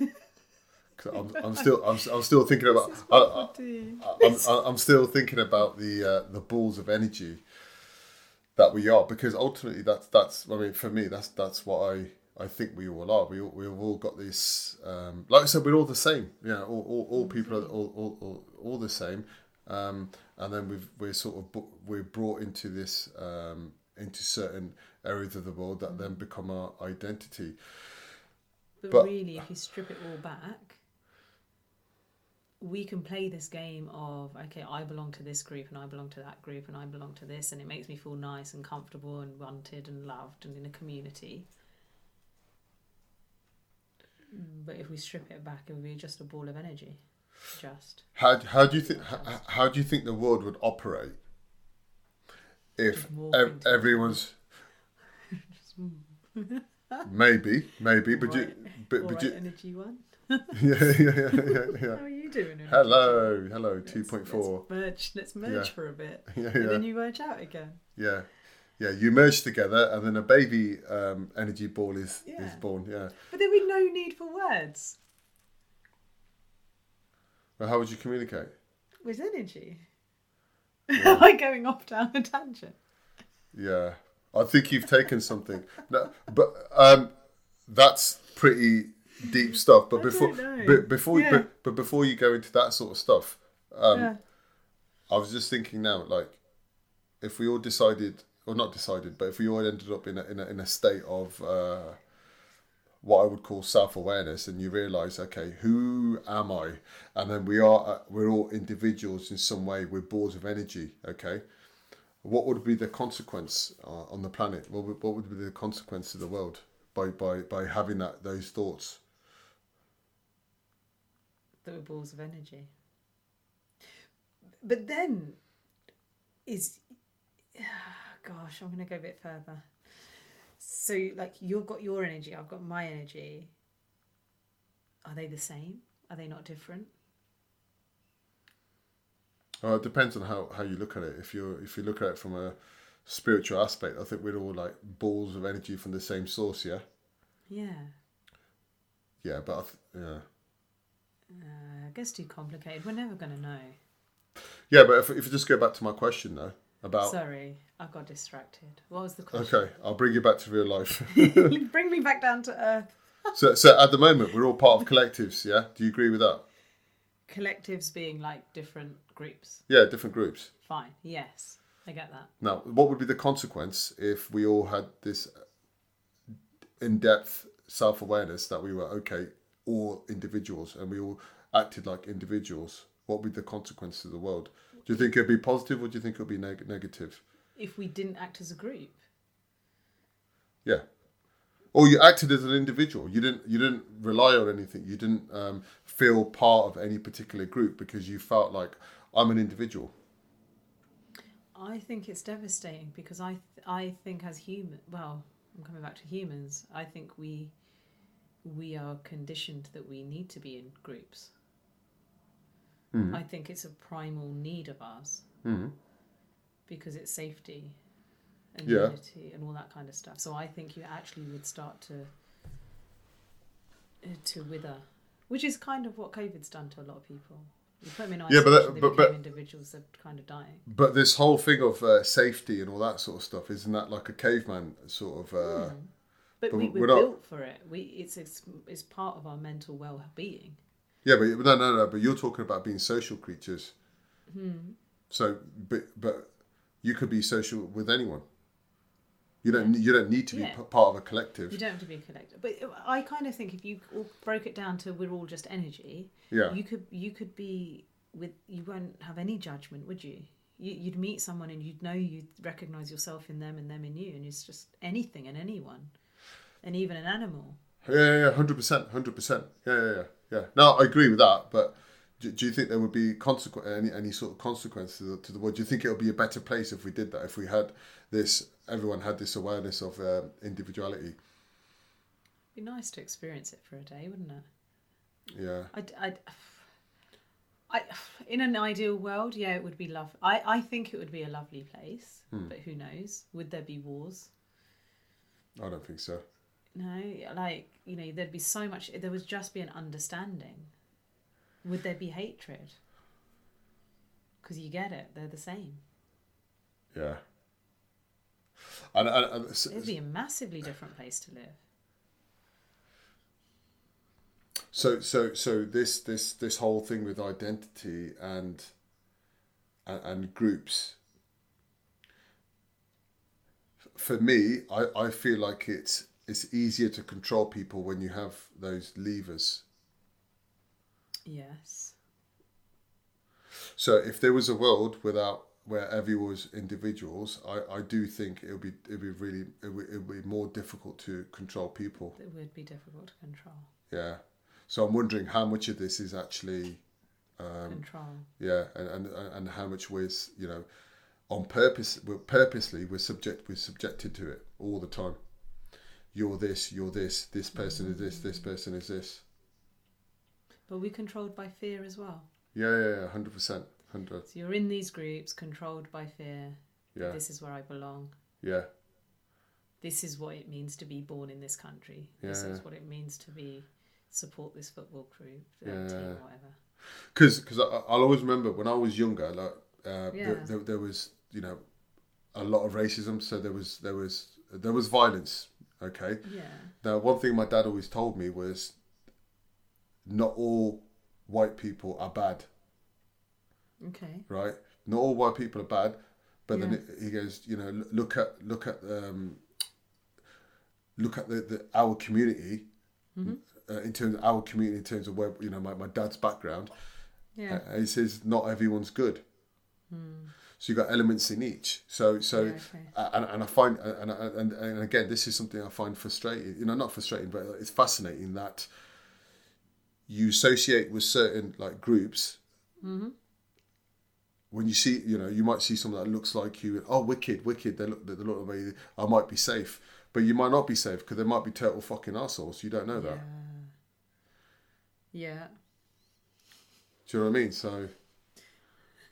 I'm, I'm still I'm, I'm still thinking about I, I, I'm, I'm I'm still thinking about the uh, the balls of energy that we are because ultimately that's that's I mean for me that's that's what I I think we all are. We all, we've all got this um, like I said we're all the same. Yeah all, all, all people are all, all, all, all the same. Um, and then we've we're sort of we're brought into this um, into certain areas of the world that then become our identity But, But- really, if you strip it all back, we can play this game of okay, I belong to this group and I belong to that group and I belong to this, and it makes me feel nice and comfortable and wanted and loved and in a community. But if we strip it back, it would be just a ball of energy. Just How, how do you think how, how do you think the world would operate if ev- everyone's maybe maybe but you but, all but right, you, energy one. yeah, yeah yeah yeah yeah How are you doing? Hello hello two point four Let's merge. Let's merge Yeah. for a bit, yeah and yeah then you merge out again. yeah yeah you merge together and then a baby um, energy ball is is born yeah But there'd be no need for words. well how would you communicate with energy. Am I going off down a tangent? Yeah, I think you've taken something. No, but um, that's pretty deep stuff. But I before, but before, Yeah. but, but before you go into that sort of stuff, um, yeah. I was just thinking now, like, if we all decided, or not decided, but if we all ended up in a in a, in a state of uh, what I would call self awareness, and you realise, okay, who am I? And then we are uh, we're all individuals in some way. We're balls of energy. Okay, what would be the consequence uh, on the planet? What would, what would be the consequence of the world by by by having that those thoughts? That were balls of energy. But then, is gosh, I'm going to go a bit further. So, like, you've got your energy, I've got my energy. Are they the same? Are they not different? Uh, it depends on how, how you look at it. If you if you look at it from a spiritual aspect, I think we're all like balls of energy from the same source. Yeah, Yeah. yeah, but I th- yeah, Uh, I guess too complicated. We're never going to know. yeah. But if if you just go back to my question though about Sorry, I got distracted. What was the question? okay, I'll bring you back to real life. Bring me back down to earth. so so at the moment we're all part of collectives. Yeah, do you agree with that? Collectives being like different groups. Yeah, different groups. Fine. Yes, I get that. Now, what would be the consequence if we all had this in-depth self-awareness that we were okay, all individuals, and we all acted like individuals? what would be the consequence to the world? Do you think it'd be positive, or do you think it'd be neg- negative? If we didn't act as a group, Yeah. Or you acted as an individual. You didn't. You didn't rely on anything. You didn't um, feel part of any particular group because you felt like I'm an individual. I think it's devastating because I th- I think as human, well, I'm coming back to humans. I think we we are conditioned that we need to be in groups. I think it's a primal need of ours Mm-hmm. because it's safety and Yeah. unity and all that kind of stuff. So I think you actually would start to uh, to wither, which is kind of what COVID's done to a lot of people. You put them in Yeah, but that- but- but- individuals are kind of dying. But this whole thing of uh, safety and all that sort of stuff isn't that like a caveman sort of? Uh, But, But we, we're we're not- built for it. We it's, it's it's part of our mental well being. Yeah, but no, no, no. But you're talking about being social creatures. Hmm. So, but but you could be social with anyone. You don't. You don't need to be Yeah. p- part of a collective. You don't have to be a collector. But I kind of think if you all broke it down to we're all just energy, Yeah. you could you could be with you won't have any judgment, would you? you? You'd meet someone and you'd know you'd recognize yourself in them and them in you, and it's just anything and anyone, and even an animal. Yeah, yeah, yeah, hundred percent, hundred percent. Yeah, yeah, yeah, yeah. No, I agree with that. But do, do you think there would be consequence any any sort of consequence to the, to the world? Do you think it would be a better place if we did that? If we had this, everyone had this awareness of um, individuality. It'd be nice to experience it for a day, wouldn't it? Yeah. I'd, I'd, I, in an ideal world, yeah, it would be love. I, I think it would be a lovely place, Hmm. but who knows? Would there be wars? I don't think so. No, like you know, there'd be so much. There would just be an understanding. Would there be hatred? Because you get it; they're the same. Yeah. And, and, and It'd be a massively different place to live. so so so this this this whole thing with identity and and, and groups for me I, I feel like it's it's easier to control people when you have those levers Yes. so if there was a world without where everyone was individuals I, I do think it would be it would be really it would, it would be more difficult to control people It would be difficult to control. yeah so I'm wondering how much of this is actually Um, control. yeah and, and and how much we're you know on purpose we're purposely we're subject we're subjected to it all the time you're this you're this this person is this this person is this But we're controlled by fear as well. yeah yeah yeah 100% 100 So you're in these groups controlled by fear. yeah This is where I belong. yeah This is what it means to be born in this country. Yeah. This is what it means to be support this football crew, Yeah. team, whatever. because because I'll always remember when I was younger like uh, Yeah. there, there, there was you know a lot of racism so there was there was there was violence okay Yeah. Now, one thing my dad always told me was not all white people are bad, Okay. right? Not all white people are bad, but Yeah. then he goes, you know, look at look at um, look at the, the our community Mm-hmm. uh, in terms of our community in terms of where you know my, my dad's background. Yeah. Uh, he says not everyone's good. So you got elements in each. So so. Yeah, okay. and, and I find and, and and again this is something I find frustrating. You know, not frustrating, but it's fascinating that you associate with certain like groups. Mm-hmm. When you see, you know, you might see someone that looks like you. Oh, wicked, wicked! They look, they look like. I might be safe, but you might not be safe because they might be total fucking assholes. You don't know that. Yeah. Do you know what I mean? So.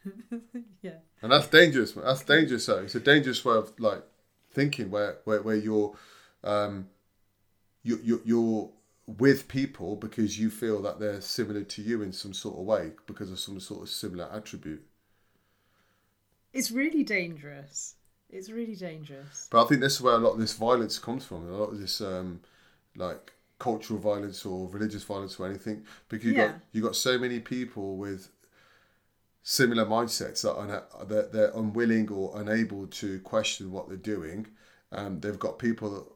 Yeah. and that's dangerous. That's dangerous. So it's a dangerous way of like thinking where where, where you're um you you you're with people because you feel that they're similar to you in some sort of way because of some sort of similar attribute. It's really dangerous. It's really dangerous. But I think this is where a lot of this violence comes from. A lot of this um like cultural violence or religious violence or anything because you Yeah. got you got so many people with similar mindsets that are they're, they're unwilling or unable to question what they're doing and they've got people that,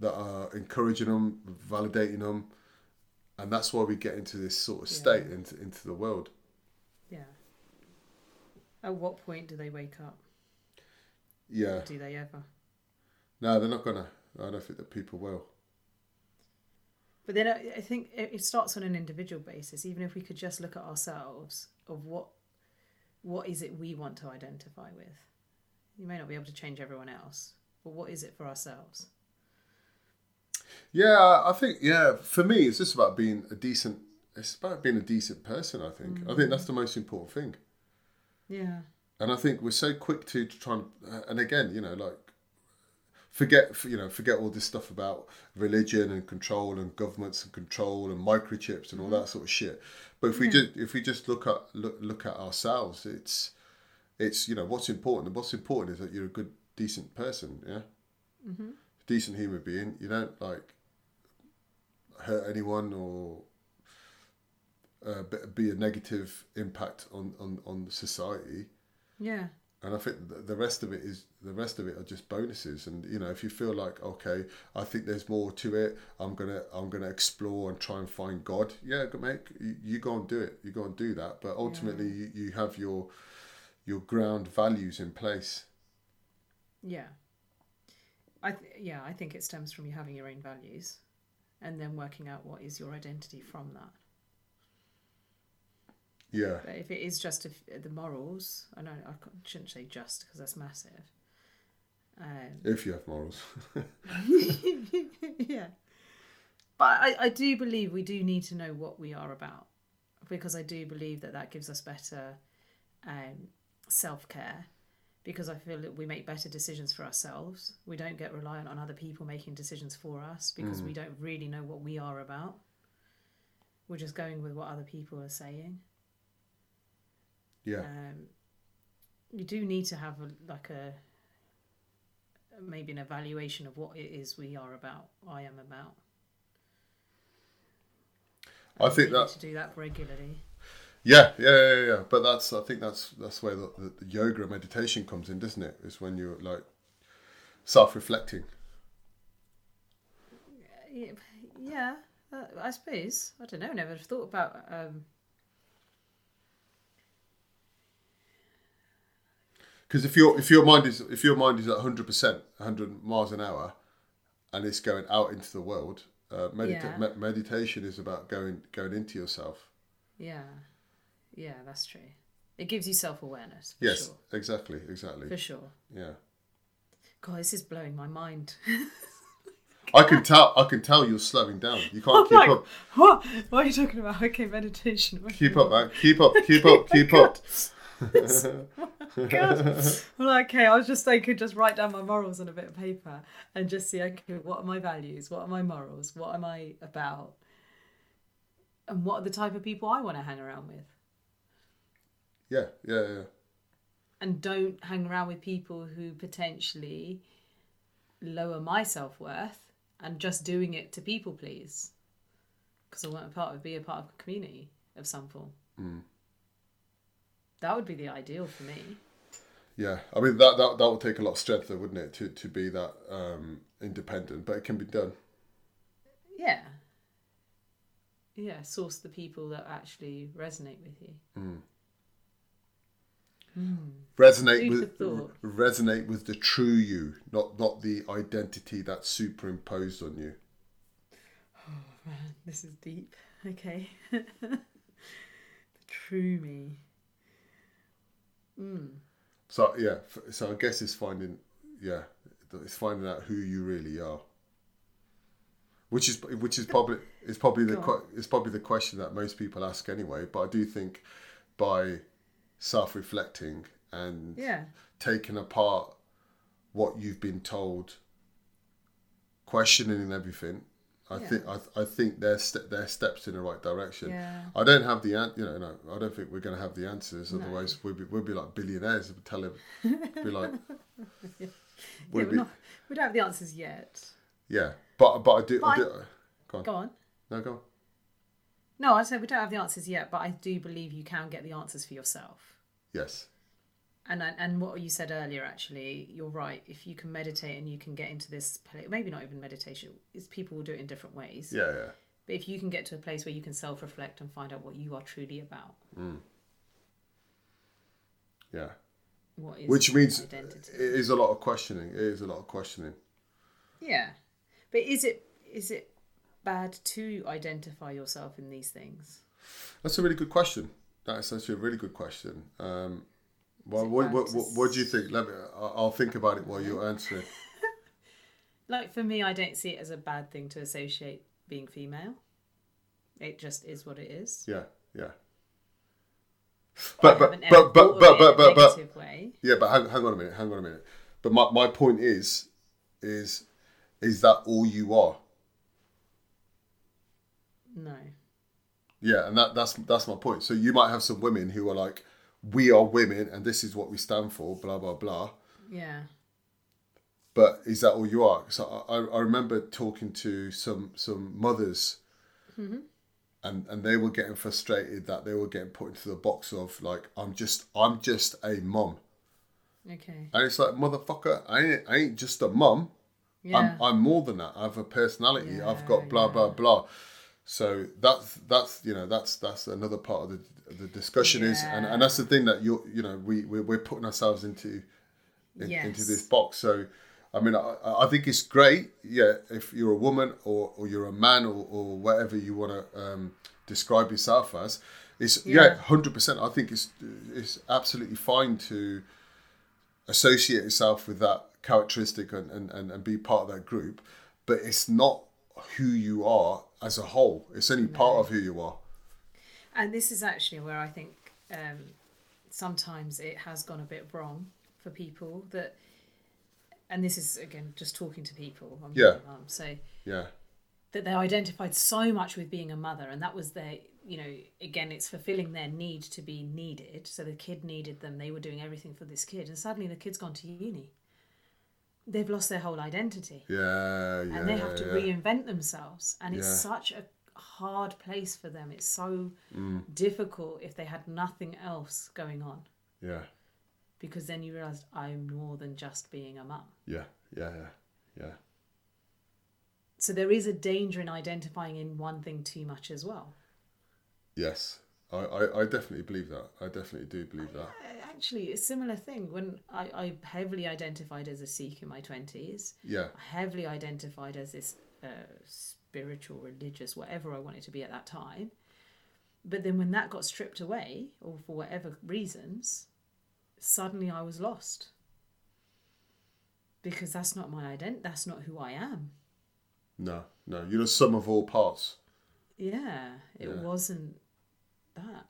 that are encouraging them validating them and that's why we get into this sort of state into, into the world Yeah. At what point do they wake up? Yeah. Do they ever? No, they're not gonna. I don't think that people will. But then I think it starts on an individual basis. Even if we could just look at ourselves of what what is it we want to identify with. You may not be able to change everyone else, but what is it for ourselves? Yeah, I think yeah. For me, it's just about being a decent. It's about being a decent person. I think. I think mm. that's the most important thing. Yeah. And I think we're so quick to, to try and and again, you know, like forget you know forget all this stuff about religion and control and governments and control and microchips and all that sort of shit. But if we just if we just look at look look at ourselves, it's it's you know what's important. And what's important is that you're a good decent person. Yeah. Mm-hmm. Decent human being. You don't like hurt anyone or uh, be- be a negative impact on, on, on society. Yeah. And I think the rest of it is the rest of it are just bonuses. And you know, if you feel like okay, I think there's more to it. I'm gonna I'm gonna explore and try and find God. Yeah, mate, you, you go and do it. You go and do that. But ultimately, you, you have your your ground values in place. Yeah. I th- yeah, I think it stems from you having your own values and then working out what is your identity from that. Yeah, But if it is just if, the morals, I know I shouldn't say just because that's massive. Um, if you have morals. yeah. But I, I do believe we do need to know what we are about because I do believe that that gives us better um, self care because I feel that we make better decisions for ourselves. We don't get reliant on other people making decisions for us because we don't really know what we are about. We're just going with what other people are saying. Yeah, Um, you do need to have a, like a maybe an evaluation of what it is we are about. I am about. I think that to do that regularly. Yeah, yeah, yeah, yeah. But that's I think that's that's where the, the, the yoga and meditation comes in, doesn't it? Is when you're like self-reflecting. Yeah, yeah uh, I suppose. I don't know. Never thought about. Um, Because if your if your mind is if your mind is at hundred percent, hundred miles an hour, and it's going out into the world, uh, medita- Yeah. me- meditation is about going going into yourself. yeah, yeah, that's true. It gives you self awareness. For Yes, sure. exactly, exactly. For sure. Yeah, God, this is blowing my mind. I can tell. I can tell you're slowing down. You can't I'm keep like, up. what? What are you talking about? Okay, meditation. Keep up, man. Keep up. Keep up. Keep up. God. well, okay, I was just I could just write down my morals on a bit of paper and just see okay, what are my values? What are my morals? What am I about? And what are the type of people I want to hang around with? Yeah, yeah, yeah. And don't hang around with people who potentially lower my self worth and just doing it to people please. Because I want to part of be a part of a community of some form. Mm. That would be the ideal for me. Yeah, I mean that that that would take a lot of strength, though, wouldn't it, to to be that um, independent? But it can be done. Yeah. Yeah, source the people that actually resonate with you. Resonate with resonate with the true you, not not the identity that's superimposed on you. Oh man, this is deep. Okay. the true me. So yeah, so I guess it's finding yeah, it's finding out who you really are. Which is which is probably is probably the is probably the question that most people ask anyway. But I do think by self reflecting and Yeah. taking apart what you've been told, questioning everything. I Yeah. think I, I think they're ste- they're steps in the right direction. Yeah. I don't have the an- you know no I don't think we're going to have the answers. No. Otherwise we'll be we'll be like billionaires. We'll tell him be like Yeah, we're be, not, we don't have the answers yet. yeah. But but I do I Fine. do. Go on. Go on. No go on. No, I said we don't have the answers yet, but I do believe you can get the answers for yourself. Yes. And and- what you said earlier, actually, you're right. If you can meditate and you can get into this, maybe not even meditation, is people will do it in different ways. Yeah yeah. But if you can get to a place where you can self reflect and find out what you are truly about, yeah. What is Which means it identity? is a lot of questioning. It is a lot of questioning. Yeah, but is it is it bad to identify yourself in these things? That's a really good question. That's actually a really good question. Um, well, what, what, what, what do you think? Let me. I'll I'll think about it while you're answering. Like for me, I don't see it as a bad thing to associate being female. It just is what it is. Yeah, yeah. But but but but but but but, but way. yeah. But hang, hang on a minute. Hang on a minute. But my, my point is, is, is that all you are? No. Yeah, and that that's that's my point. So you might have some women who are like, we are women, and this is what we stand for. Blah blah blah. Yeah. but is that all you are? So I, I remember talking to some some mothers, mm-hmm. and and they were getting frustrated that they were getting put into the box of like I'm just I'm just a mum, Okay. and it's like motherfucker, I ain't I ain't just a mum. Yeah. I'm I'm more than that. I have a personality. I've got blah blah blah. So that's that's you know that's that's another part of the the discussion is and, and that's the thing that you're you know we we're, we're putting ourselves into in, into this box. So, I mean, I, I think it's great. Yeah, if you're a woman or, or you're a man or, or whatever you want to um, describe yourself as, it's yeah, Yeah. hundred percent. I think it's it's absolutely fine to associate yourself with that characteristic and, and, and, and be part of that group, but it's not who you are as a whole. It's only part of who you are. And this is actually where I think um, sometimes it has gone a bit wrong for people that, and this is again just talking to people. I'm Yeah. a mum, so Yeah, that they identified so much with being a mother, and that was their, you know, again, it's fulfilling their need to be needed. So the kid needed them; they were doing everything for this kid, and suddenly the kid's gone to uni. They've lost their whole identity yeah, yeah. and they have to yeah. reinvent themselves and it's Yeah. such a hard place for them it's so Mm. difficult if they had nothing else going on yeah, because then you realize i'm more than just being a mum yeah, yeah, yeah, yeah. so there is a danger in identifying in one thing too much as well Yes, I, I, I definitely believe that. I definitely do believe that. Actually a similar thing when I, I heavily identified as a sikh in my 20s Yeah, I heavily identified as this uh, spiritual, religious, whatever I wanted to be at that time. But then when that got stripped away, or for whatever reasons, suddenly I was lost. Because that's not my identity, that's not who I am. no, no. You're the sum of all parts. Yeah, it Yeah. wasn't that.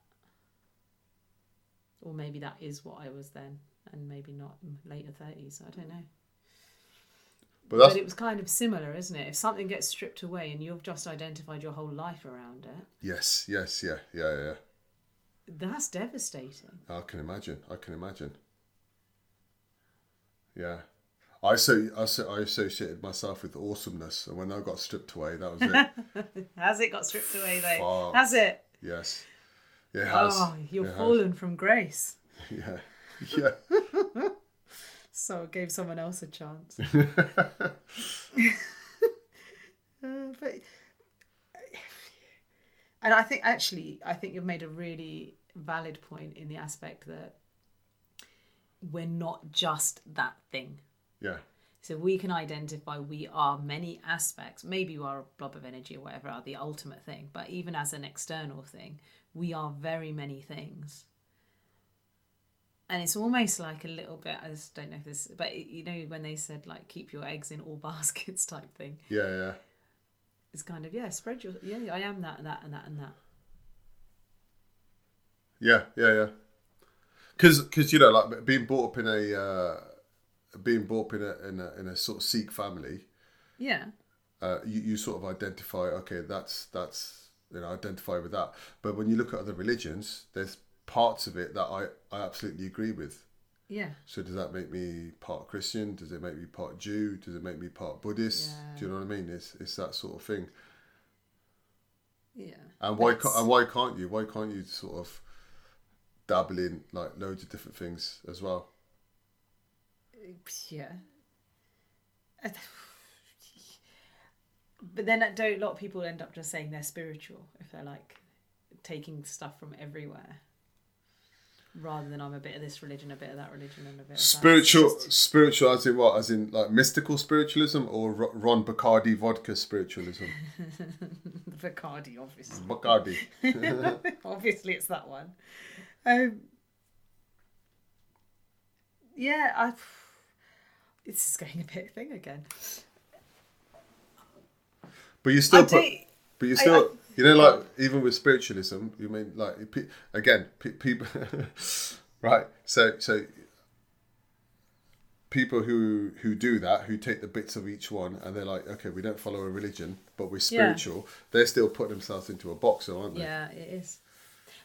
Or maybe that is what I was then, and maybe not in later 30s, I don't know. But but it was kind of similar, isn't it? If something gets stripped away and you've just identified your whole life around it, yes, yes, yeah, yeah, yeah. that's devastating. I can imagine. I can imagine. Yeah, I so I, so, I associated myself with awesomeness, and when I got stripped away, that was it. Has it got stripped away though? Fuck. Has it? yes, it has. Oh, you're It has. fallen from grace. Yeah, yeah. So it gave someone else a chance. Uh, but and I think actually I think you've made a really valid point in the aspect that we're not just that thing. yeah, So we can identify we are many aspects. Maybe you are a blob of energy or whatever are the ultimate thing, but even as an external thing, we are very many things. And it's almost like a little bit. I just don't know if this, but you know when they said like keep your eggs in all baskets type thing. yeah, yeah. It's kind of yeah, spread your yeah. I am that and that and that and that. Yeah, yeah, yeah. Because because you know, like being brought up in a uh, being brought up in a in a, in a sort of Sikh family, Yeah, uh, you, you sort of identify. Okay, that's that's you know identify with that. But when you look at other religions, there's parts of it that I I absolutely agree with. yeah, So does that make me part Christian? Does it make me part Jew? Does it make me part Buddhist? Yeah. Do you know what I mean? It's it's that sort of thing. yeah. And why can't and why can't you? Why can't you sort of dabble in like loads of different things as well? Yeah. But then don't a lot of people end up just saying they're spiritual if they're like taking stuff from everywhere. rather than I'm a bit of this religion, a bit of that religion, and a bit of. Spiritual, just- spiritual, as in what? As in like mystical spiritualism or Ron Bacardi vodka spiritualism? Bacardi, obviously. Bacardi. Obviously, it's that one. Um, yeah, I. This is going a bit thing again. But you still I put, do- but you still, I- you know, like even with spiritualism, you mean like again, people, right? So, so people who who do that, who take the bits of each one, and they're like, okay, we don't follow a religion, but we're spiritual. They're still putting themselves into a box, aren't they? Yeah, it is.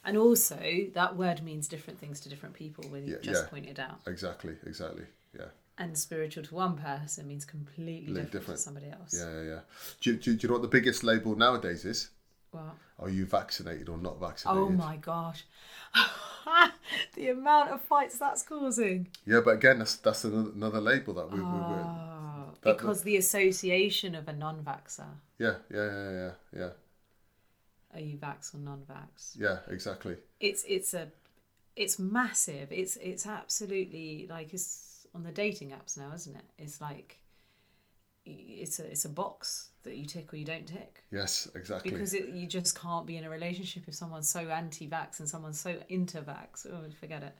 And also, that word means different things to different people, when you Yeah, just yeah. pointed out. Exactly, exactly. Yeah, And spiritual to one person means completely different, different. to somebody else. yeah, yeah. yeah. Do, you- do, you- do you know what the biggest label nowadays is? Well, Are you vaccinated or not vaccinated? oh my gosh. the amount of fights that's causing. Yeah, but again, that's that's another, another label that we, we, we Oh, ah, that- because the association of a non vaxxer. yeah, yeah, yeah, yeah, yeah, Are you vax or non vax? yeah, exactly. It's it's a it's massive. It's it's absolutely like it's on the dating apps now, isn't it? It's like it's a it's a box that you tick or you don't tick. Yes, exactly. Because it, you just can't be in a relationship if someone's so anti-vax and someone's so into vax. Oh, forget it.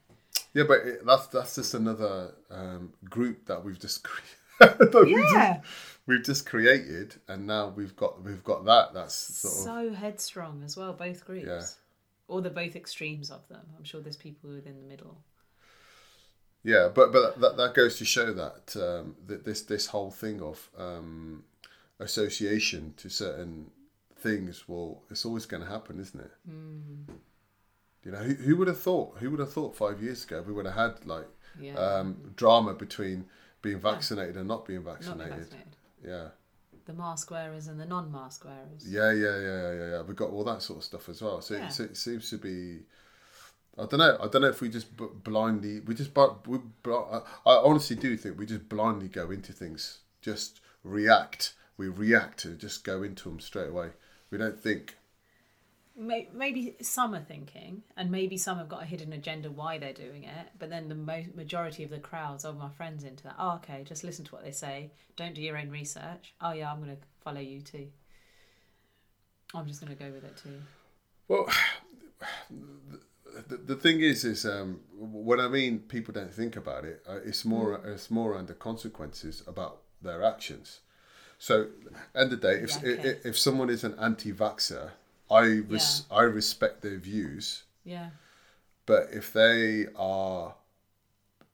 Yeah, but it, that's that's just another um, group that we've just that we've, just, Yeah, we've just created, and now we've got we've got that. That's sort of so headstrong as well. Both groups, Yeah. or the both extremes of them. I'm sure there's people within the middle. Yeah, but but that, that goes to show that um, that this this whole thing of um, association to certain things, well, it's always going to happen, isn't it? Hmm. You know, who, who would have thought? Who would have thought five years ago we would have had like Yeah, um, drama between being vaccinated and not being not vaccinated? vaccinated. Yeah. The mask wearers and the non-mask wearers. Yeah, yeah, yeah, yeah, yeah. We've got all that sort of stuff as well. So Yeah. it, it seems to be. I don't know. I don't know if we just b- blindly. We just. bu- We, I I honestly do think we just blindly go into things. Just react. We react and just go into them straight away. We don't think. Maybe some are thinking, and maybe some have got a hidden agenda why they're doing it. But then the mo- majority of the crowds, oh, my friends into that. Oh, okay, just listen to what they say. Don't do your own research. Oh, yeah, I'm going to follow you too. I'm just going to go with it too. Well, the, the thing is, is um, when I mean people don't think about it, uh, it's more it's more under consequences about their actions. So, end of the day, if Yeah, okay. if, if someone is an anti-vaxxer, I res- I respect their views, Yeah, but if they are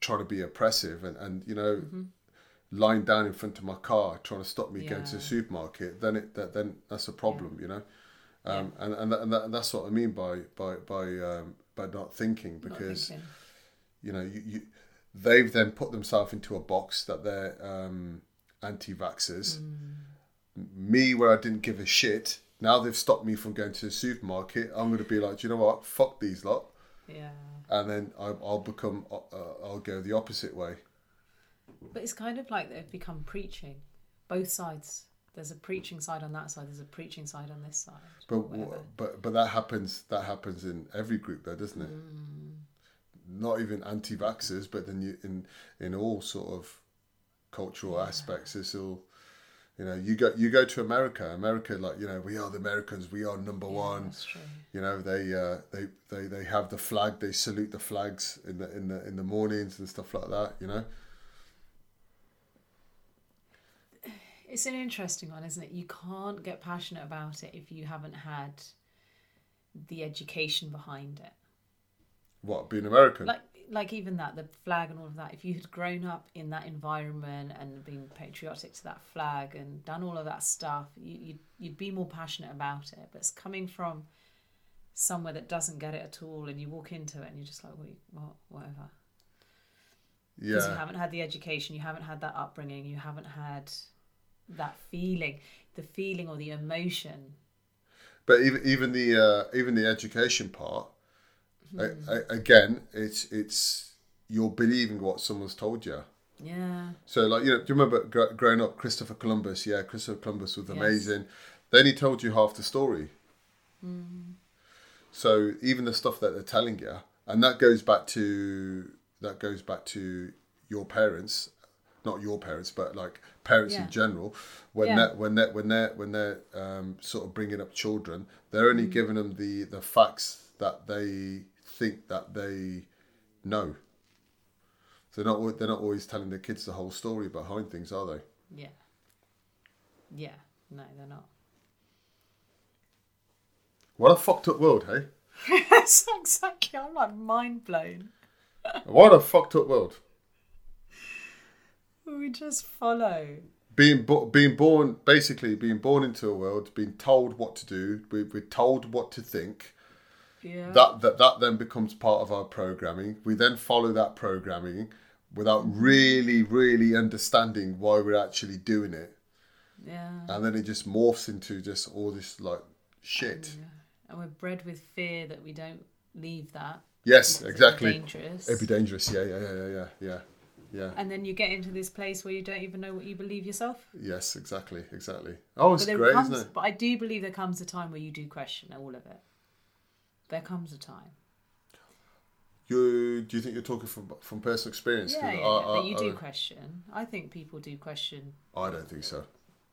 trying to be oppressive and, and you know lying down in front of my car trying to stop me going to the supermarket then it that, then that's a problem you know? Um, and and, that, and, that, and that's what I mean by by by um, by not thinking not because thinking. you know you, you they've then put themselves into a box that they're um, anti-vaxxers me where I didn't give a shit now they've stopped me from going to the supermarket I'm going to be like do you know what fuck these lot Yeah. and then I, I'll become uh, I'll go the opposite way. But it's kind of like they've become preaching. Both sides. There's a preaching side on that side. There's a preaching side on this side. But but but that happens that happens in every group though, doesn't it? Not even anti-vaxxers, but then you in in all sort of cultural aspects. It's all you know. You go you go to America. America, like you know, we are the Americans. We are number Yeah, one. That's true. You know, they uh, they they they have the flag. They salute the flags in the in the in the mornings and stuff like that. You know. It's an interesting one, isn't it? You can't get passionate about it if you haven't had the education behind it. What being American? Like, like even that, the flag and all of that. If you had grown up in that environment and been patriotic to that flag and done all of that stuff, you, you'd you'd be more passionate about it. But it's coming from somewhere that doesn't get it at all, and you walk into it and you're just like, wait, what, whatever. Yeah. Because you haven't had the education, you haven't had that upbringing, you haven't had that feeling, the feeling or the emotion. But even even the uh, even the education part, a, a, again, it's it's you're believing what someone's told you. Yeah, So like you know, do you remember gr- growing up, Christopher Columbus? Yeah, Christopher Columbus was Yes. amazing. Then he told you half the story. So even the stuff that they're telling you, and that goes back to that goes back to your parents, not your parents, but like parents Yeah. in general. When Yeah. they're when they when they're when they're um, sort of bringing up children, they're Mm. only giving them the the facts that they think that they know. So they're not they're not always telling their kids the whole story behind things, are they? Yeah. Yeah. No, they're not. What a fucked up world, hey? That's exactly. I'm like mind blown. What a fucked up world. We just follow. being bo- being born basically being born into a world being told what to do we, we're told what to think Yeah. that, that that then becomes part of our programming we then follow that programming without really really understanding why we're actually doing it yeah. and then it just morphs into just all this like shit oh, And we're bred with fear that we don't leave that. yes because it'd be exactly Dangerous. it'd be dangerous yeah yeah yeah yeah yeah yeah and then you get into this place where you don't even know what you believe yourself. yes exactly exactly oh it's But great comes, isn't it but I do believe there comes a time where you do question all of it. There comes a time. you do you think you're talking from from personal experience Yeah, yeah, I- I- you do I- question. I think people do question. I don't think so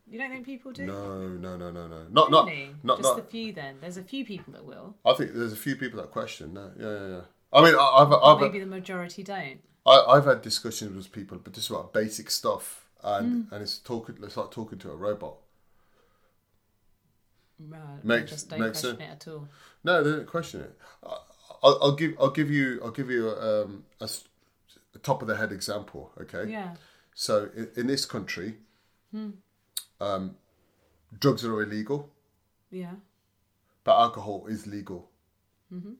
You don't think people do? No, no, no, no, no. Not, not, Really? not, Just not. the few then. There's a few people that will. I think there's a few people that question. No, yeah, yeah, yeah. I mean, I- I've, I've, maybe the majority don't. I, I've had discussions with people, but just about basic stuff, and Hmm. and it's talking. It's like talking to a robot. Right. Makes- just don't makes question sense. it at all. No, they don't question it. I, I'll, I'll give, I'll give you, I'll give you um, a, a top of the head example. Okay. Yeah. So in, in this country, Hmm. um, drugs are illegal, Yeah. but alcohol is legal. Mm-hmm.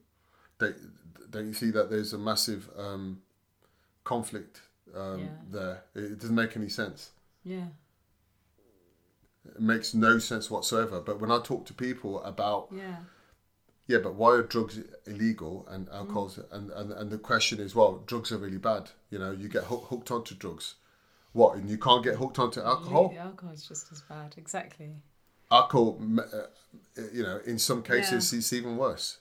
Don't, don't you see that there's a massive um, conflict um, Yeah. there? It, doesn't make any sense. Yeah. It makes no sense whatsoever. But when I talk to people about, Yeah. yeah, but why are drugs illegal and Mm. and, and, and the question is, well, drugs are really bad. You know, you get hook, hooked onto drugs. What, and you can't get hooked onto alcohol? The alcohol is just as bad. Exactly. Alcohol, uh, you know, in some cases, it's even worse.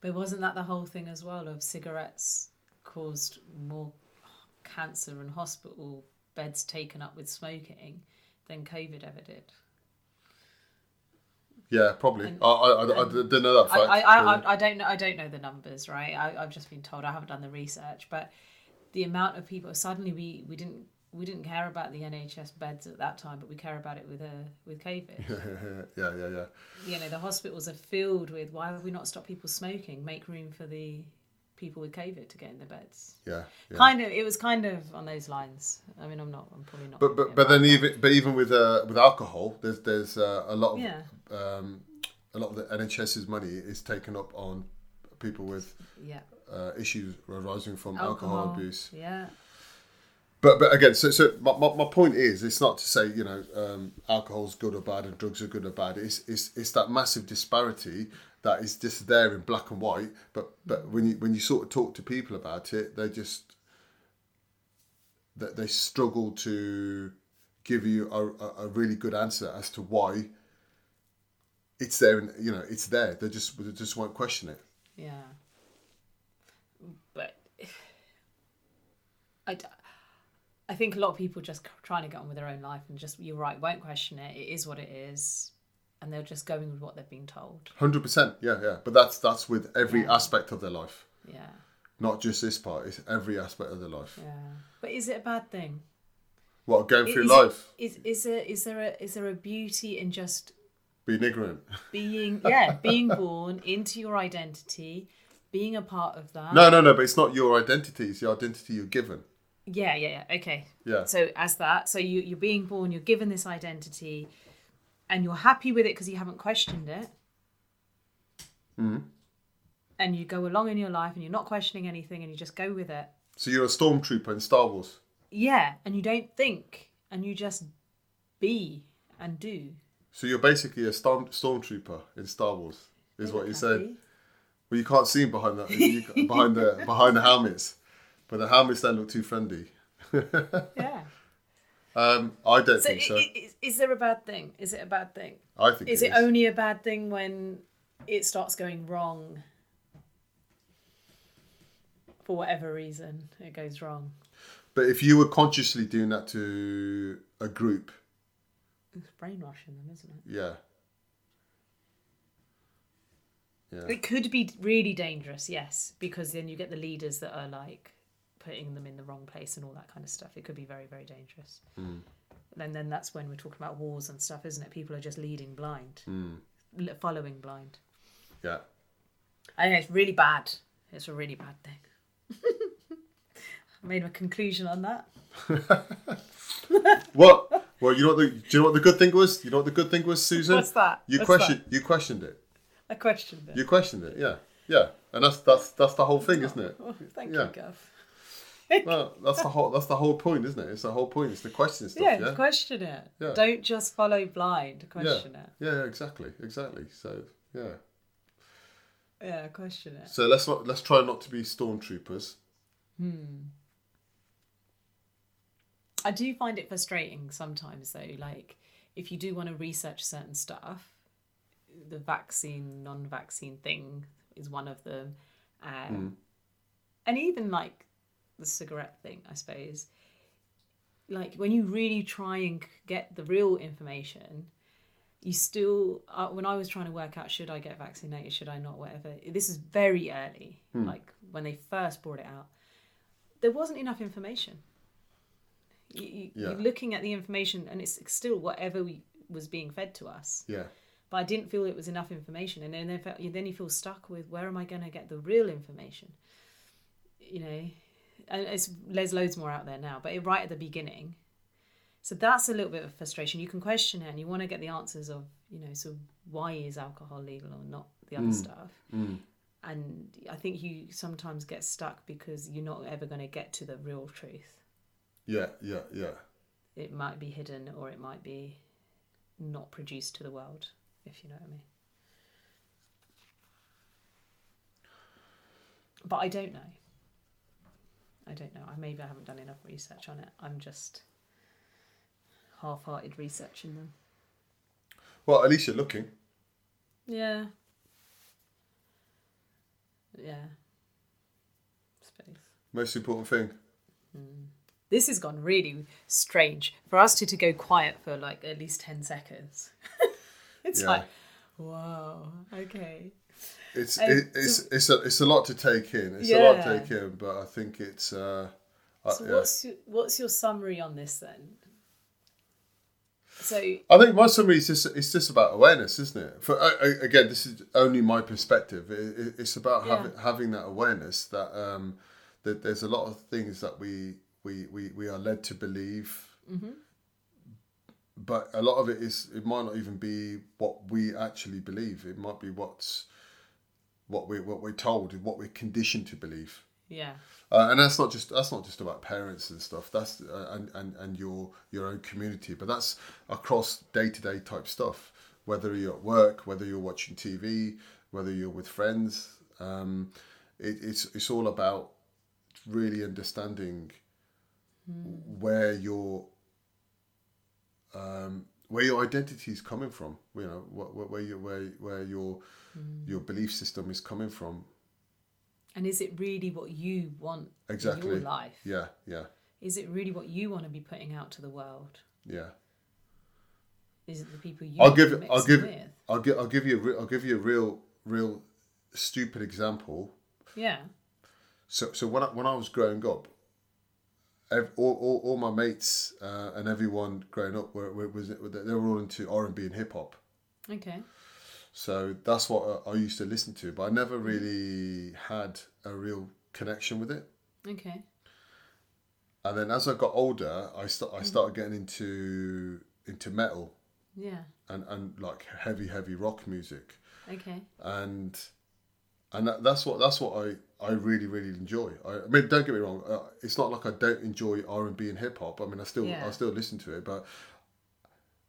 But wasn't that the whole thing as well of cigarettes caused more cancer and hospital beds taken up with smoking than COVID ever did? Yeah, probably. And- I, I, I, I didn't know that fact. I. I, I don't know. I don't know the numbers, right? I, I've just been told. I haven't done the research, but the amount of people suddenly we, we didn't we didn't care about the NHS beds at that time, but we care about it with uh, with COVID. yeah, yeah, yeah. you know, the hospitals are filled with why have we not stopped people smoking? Make room for the people with COVID to get in their beds. Yeah, yeah. Kind of, it was kind of on those lines. I mean, I'm not, I'm probably not. But but but then even but even with uh with alcohol, there's there's uh, a lot of Yeah. um a lot of the NHS's money is taken up on people with yeah, uh, issues arising from alcohol, alcohol, abuse. Yeah, But but again, so so my, my, my point is, it's not to say you know um, alcohol's good or bad and drugs are good or bad. It's it's it's that massive disparity that is just there in black and white. But but when you when you sort of talk to people about it, they just that they struggle to give you a, a, really good answer as to why it's there and you know it's there. They just they just won't question it. yeah. But I, I think a lot of people just trying to get on with their own life and just you're right, won't question it. It is what it is, and they're just going with what they've been told. Hundred percent, yeah, yeah. But that's that's with every Yeah. aspect of their life, Yeah, not just this part. It's every aspect of their life. yeah. But is it a bad thing? What going through Is life, It, is is there is there a is there a beauty in just being ignorant? being yeah being born into your identity, being a part of that? No, no, no. But it's not your identity. It's the identity you're given. Yeah, yeah, yeah. Okay. Yeah. So as that, so you you're being born, you're given this identity, and you're happy with it because you haven't questioned it. Mm-hmm. And you go along in your life, and you're not questioning anything, and you just go with it. So you're a stormtrooper in Star Wars. Yeah, and you don't think, and you just be and do. So you're basically a storm stormtrooper in Star Wars. Is what you happy. Well, you can't see 'em behind that behind the behind the helmets, but the helmets don't look too friendly. Yeah. Um, I don't So, think so. is, is there a bad thing? Is it a bad thing? I think Is it it only a bad thing when it starts going wrong? for whatever reason it goes wrong. But if you were consciously doing that to a group, It's brainwashing them, isn't it? yeah. Yeah. It could be really dangerous, yes, because then you get the leaders that are like putting them in the wrong place and all that kind of stuff. It could be very, very dangerous. Mm. And then that's when we're talking about wars and stuff, isn't it? People are just leading blind, mm. L- following blind. Yeah. I think it's really bad. It's a really bad thing. I made a conclusion on that. What? Well, you know what the do you know what the good thing was? You know what the good thing was, Susan? What's that? You What's questioned you questioned it. I questioned it. You questioned it, yeah. Yeah. And that's that's that's the whole thing, isn't it? Oh, thank Yeah. you, Gav. Well, that's the whole that's the whole point, isn't it? It's the whole point. It's the question stuff, Yeah, yeah. question it. Yeah. Don't just follow blind. Yeah. Question it. yeah, yeah, exactly, exactly. So yeah. Yeah, question it. So let's not let's try not to be stormtroopers. Hmm. I do find it frustrating sometimes though, like if you do want to research certain stuff, the vaccine, non vaccine thing is one of them. Um, And even like the cigarette thing, I suppose. Like when you really try and get the real information, you still, uh, when I was trying to work out should I get vaccinated, should I not, whatever, this is very early, like when they first brought it out, there wasn't enough information you, you, Yeah. you're looking at the information and it's still whatever we, was being fed to us Yeah. but i didn't feel it was enough information and then, then you feel stuck with where am i going to get the real information you know it's, there's loads more out there now but right at the beginning so that's a little bit of frustration you can question it and you want to get the answers of you know so why is alcohol legal or not the other mm. stuff mm. and i think you sometimes get stuck because you're not ever going to get to the real truth Yeah, yeah, yeah. it might be hidden or it might be not produced to the world, if you know what I mean. But I don't know. I don't know. I maybe I haven't done enough research on it. I'm just half-hearted researching them. Well, at least you're looking. Yeah. Yeah. Space. Most important thing. Hmm. This has gone really strange for us to, to go quiet for like at least 10 seconds. it's Yeah. like, wow, okay. It's it, it's it's a it's a lot to take in. It's a lot to take in, but I think it's uh, uh, So yeah. what's your, what's your summary on this then? So I think my summary is just it's just about awareness, isn't it? For uh, again, this is only my perspective. It, it, it's about Yeah. having having that awareness that um, that there's a lot of things that we we we, we are led to believe. But a lot of it is it might not even be what we actually believe. It might be what's what we what we're told, and what we're conditioned to believe. yeah, Uh, and that's not just that's not just about parents and stuff. That's uh, and, and and your your own community, but that's across day to day type stuff. Whether you're at work, whether you're watching TV, whether you're with friends, um, it, it's it's all about really understanding where your um, where your identity is coming from. You know, wh- wh- where you where where your mm. your belief system is coming from. and is it really what you want in Exactly. your life? Yeah, yeah, Is it really what you want to be putting out to the world? yeah. Is it the people you I'll give I'll give with? I'll give I'll give you a re- I'll give you a real real stupid example. Yeah, So so when I, when I was growing up, all, all, all my mates uh, and everyone growing up were, were was they were all into R and B and hip hop. okay, So that's what I, I used to listen to, but I never really had a real connection with it. okay, And then as I got older, I st- I started getting into into metal yeah, and, and like heavy heavy rock music. okay, and and that, that's what that's what I, I really really enjoy. I, I mean, don't get me wrong. Uh, it's not like I don't enjoy R and B and hip hop. I mean, I still Yeah. I still listen to it, but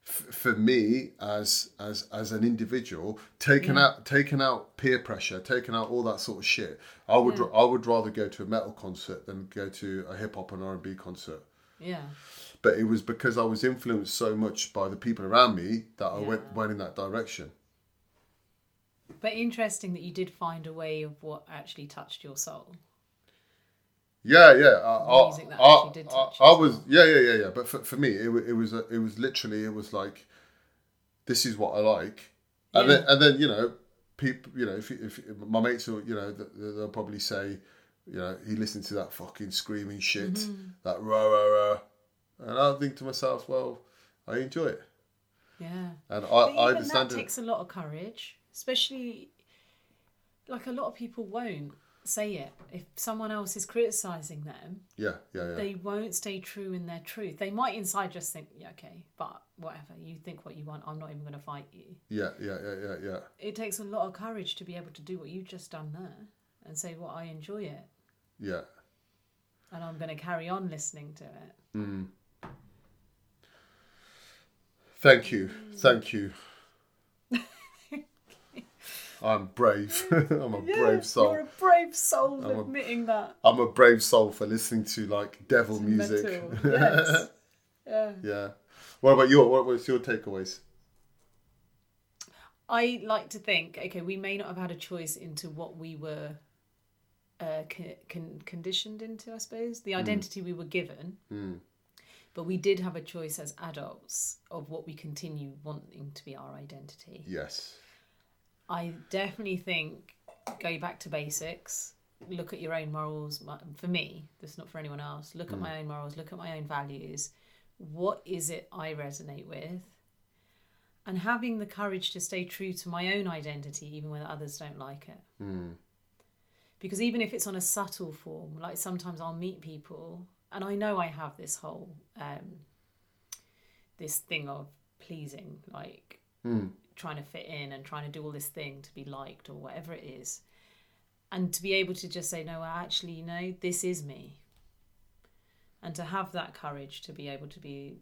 f- for me as as as an individual, taking out taking out peer pressure, taking out all that sort of shit, I would Yeah. I would rather go to a metal concert than go to a hip hop and R and B concert. yeah, But it was because I was influenced so much by the people around me that I went Yeah. went in that direction. But interesting that you did find a way of what actually touched your soul. Yeah, yeah. Uh, I, I, uh, music that I, actually did uh, I, touch I you. was, yeah, yeah, yeah, yeah. But for, for me, it, it was, a, it was literally, it was like, this is what I like, and Yeah. then, and then, you know, people, you know, if, if my mates, will, you know, th- they'll probably say, you know, he listened to that fucking screaming shit, Mm-hmm. that rah rah rah, and I think to myself, well, I enjoy it, Yeah. and I, I understand that it. takes a lot of courage, especially like a lot of people won't say it. If someone else is criticizing them, Yeah, yeah, yeah. they won't stay true in their truth. They might inside just think, yeah, okay, but whatever. You think what you want. I'm not even going to fight you. yeah, yeah, yeah, yeah, yeah. It takes a lot of courage to be able to do what you've just done there and say, well, I enjoy it Yeah. and I'm going to carry on listening to it. Mm. Thank you. Thank you. I'm brave. I'm a brave soul. You're a brave soul I'm a- admitting that. I'm a brave soul for listening to like devil To music. Yes. yeah. yeah. What about your what was your takeaways? I like to think, okay, we may not have had a choice into what we were uh, con- con- conditioned into, I suppose, the identity we were given. But we did have a choice as adults of what we continue wanting to be our identity. Yes. I definitely think go back to basics, look at your own morals. For me, this is not for anyone else. Look at hmm. my own morals, look at my own values. What is it I resonate with? And having the courage to stay true to my own identity, even when others don't like it. Hmm. Because even if it's on a subtle form, like sometimes I'll meet people, and I know I have this whole um, this thing of pleasing, like hmm. Trying to fit in and trying to do all this thing to be liked or whatever it is. And to be able to just say no actually you know this is me. And to have that courage to be able to be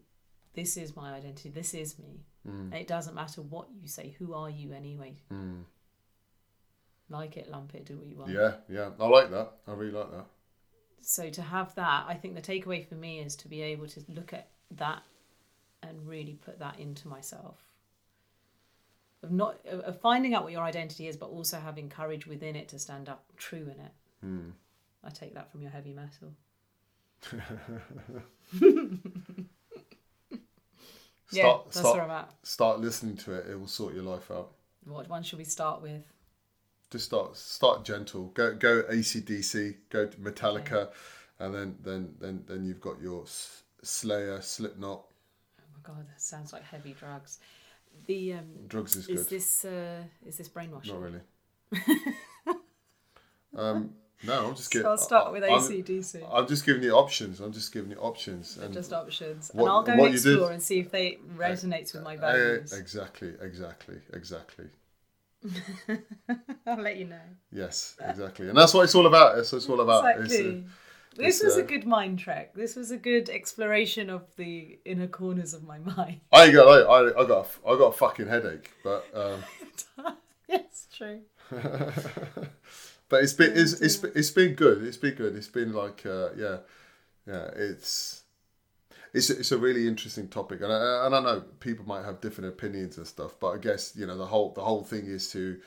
this is my identity. This is me. And it doesn't matter what you say. Who are you anyway? Mm. Like it lump it do what you want. Yeah, yeah. I like that. I really like that. so to have that i think the takeaway for me is to be able to look at that and really put that into myself of not of finding out what your identity is but also having courage within it to stand up true in it hmm. i take that from your heavy metal yeah Start that's start where i'm at start listening to it. It will sort your life out. what one should we start with Just start start gentle. Go go ACDC. Go to Metallica, and then then then then you've got your Slayer, Slipknot. oh my god that sounds like heavy drugs the um Drugs is good. is this uh is this brainwashing Not really. um, no, I'm just so i'll start with I'm- acdc I'm just giving you options. I'm just giving you options. And just options, what- and I'll go and you did- explore and see if they resonates with my Uh, values. exactly, exactly, exactly. I'll let you know. Yes, exactly. And that's what it's all about. That's what it's all about. It's, uh, Exactly. This was a uh, good mind trek. This was a good exploration of the inner corners of my mind. I got, I, I, I got, a I got a fucking headache, but, um, yes, true. but it's been, it's, it's, it's been good. It's been good. It's been like, uh, yeah, yeah. It's, it's, it's a really interesting topic, and I, and I know people might have different opinions and stuff, but I guess you know the whole, the whole thing is to,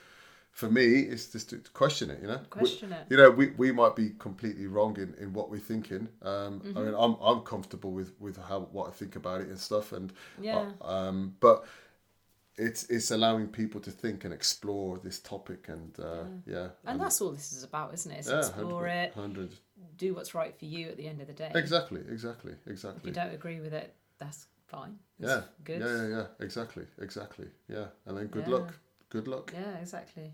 for me, it's just to question it. You know, Question we, it. You know, we, we might be completely wrong in, in what we're thinking. Um, Mm-hmm. I mean, I'm I'm comfortable with with how what I think about it and stuff, and Yeah. um, but it's it's allowing people to think and explore this topic, and uh, yeah, And that's all this is about, isn't it? It's yeah, explore it, hundred do what's right for you at the end of the day. exactly, exactly, If exactly. you don't agree with it, that's fine. It's Yeah, good. yeah, yeah, yeah, exactly, exactly, yeah, and then good Yeah. luck, good luck, Yeah, exactly.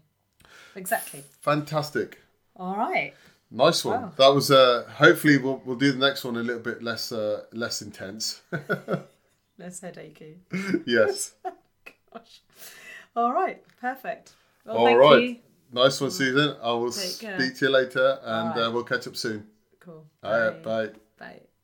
Exactly. fantastic. All right. Nice one. Wow. That was. Uh, hopefully, we'll, we'll do the next one a little bit less uh, less intense. Less headachy. yes. Gosh. All right. Perfect. Well, All thank right. you. Nice one, Susan. I will speak to you later, and right. uh, we'll catch up soon. Cool. All right. Bye. Bye.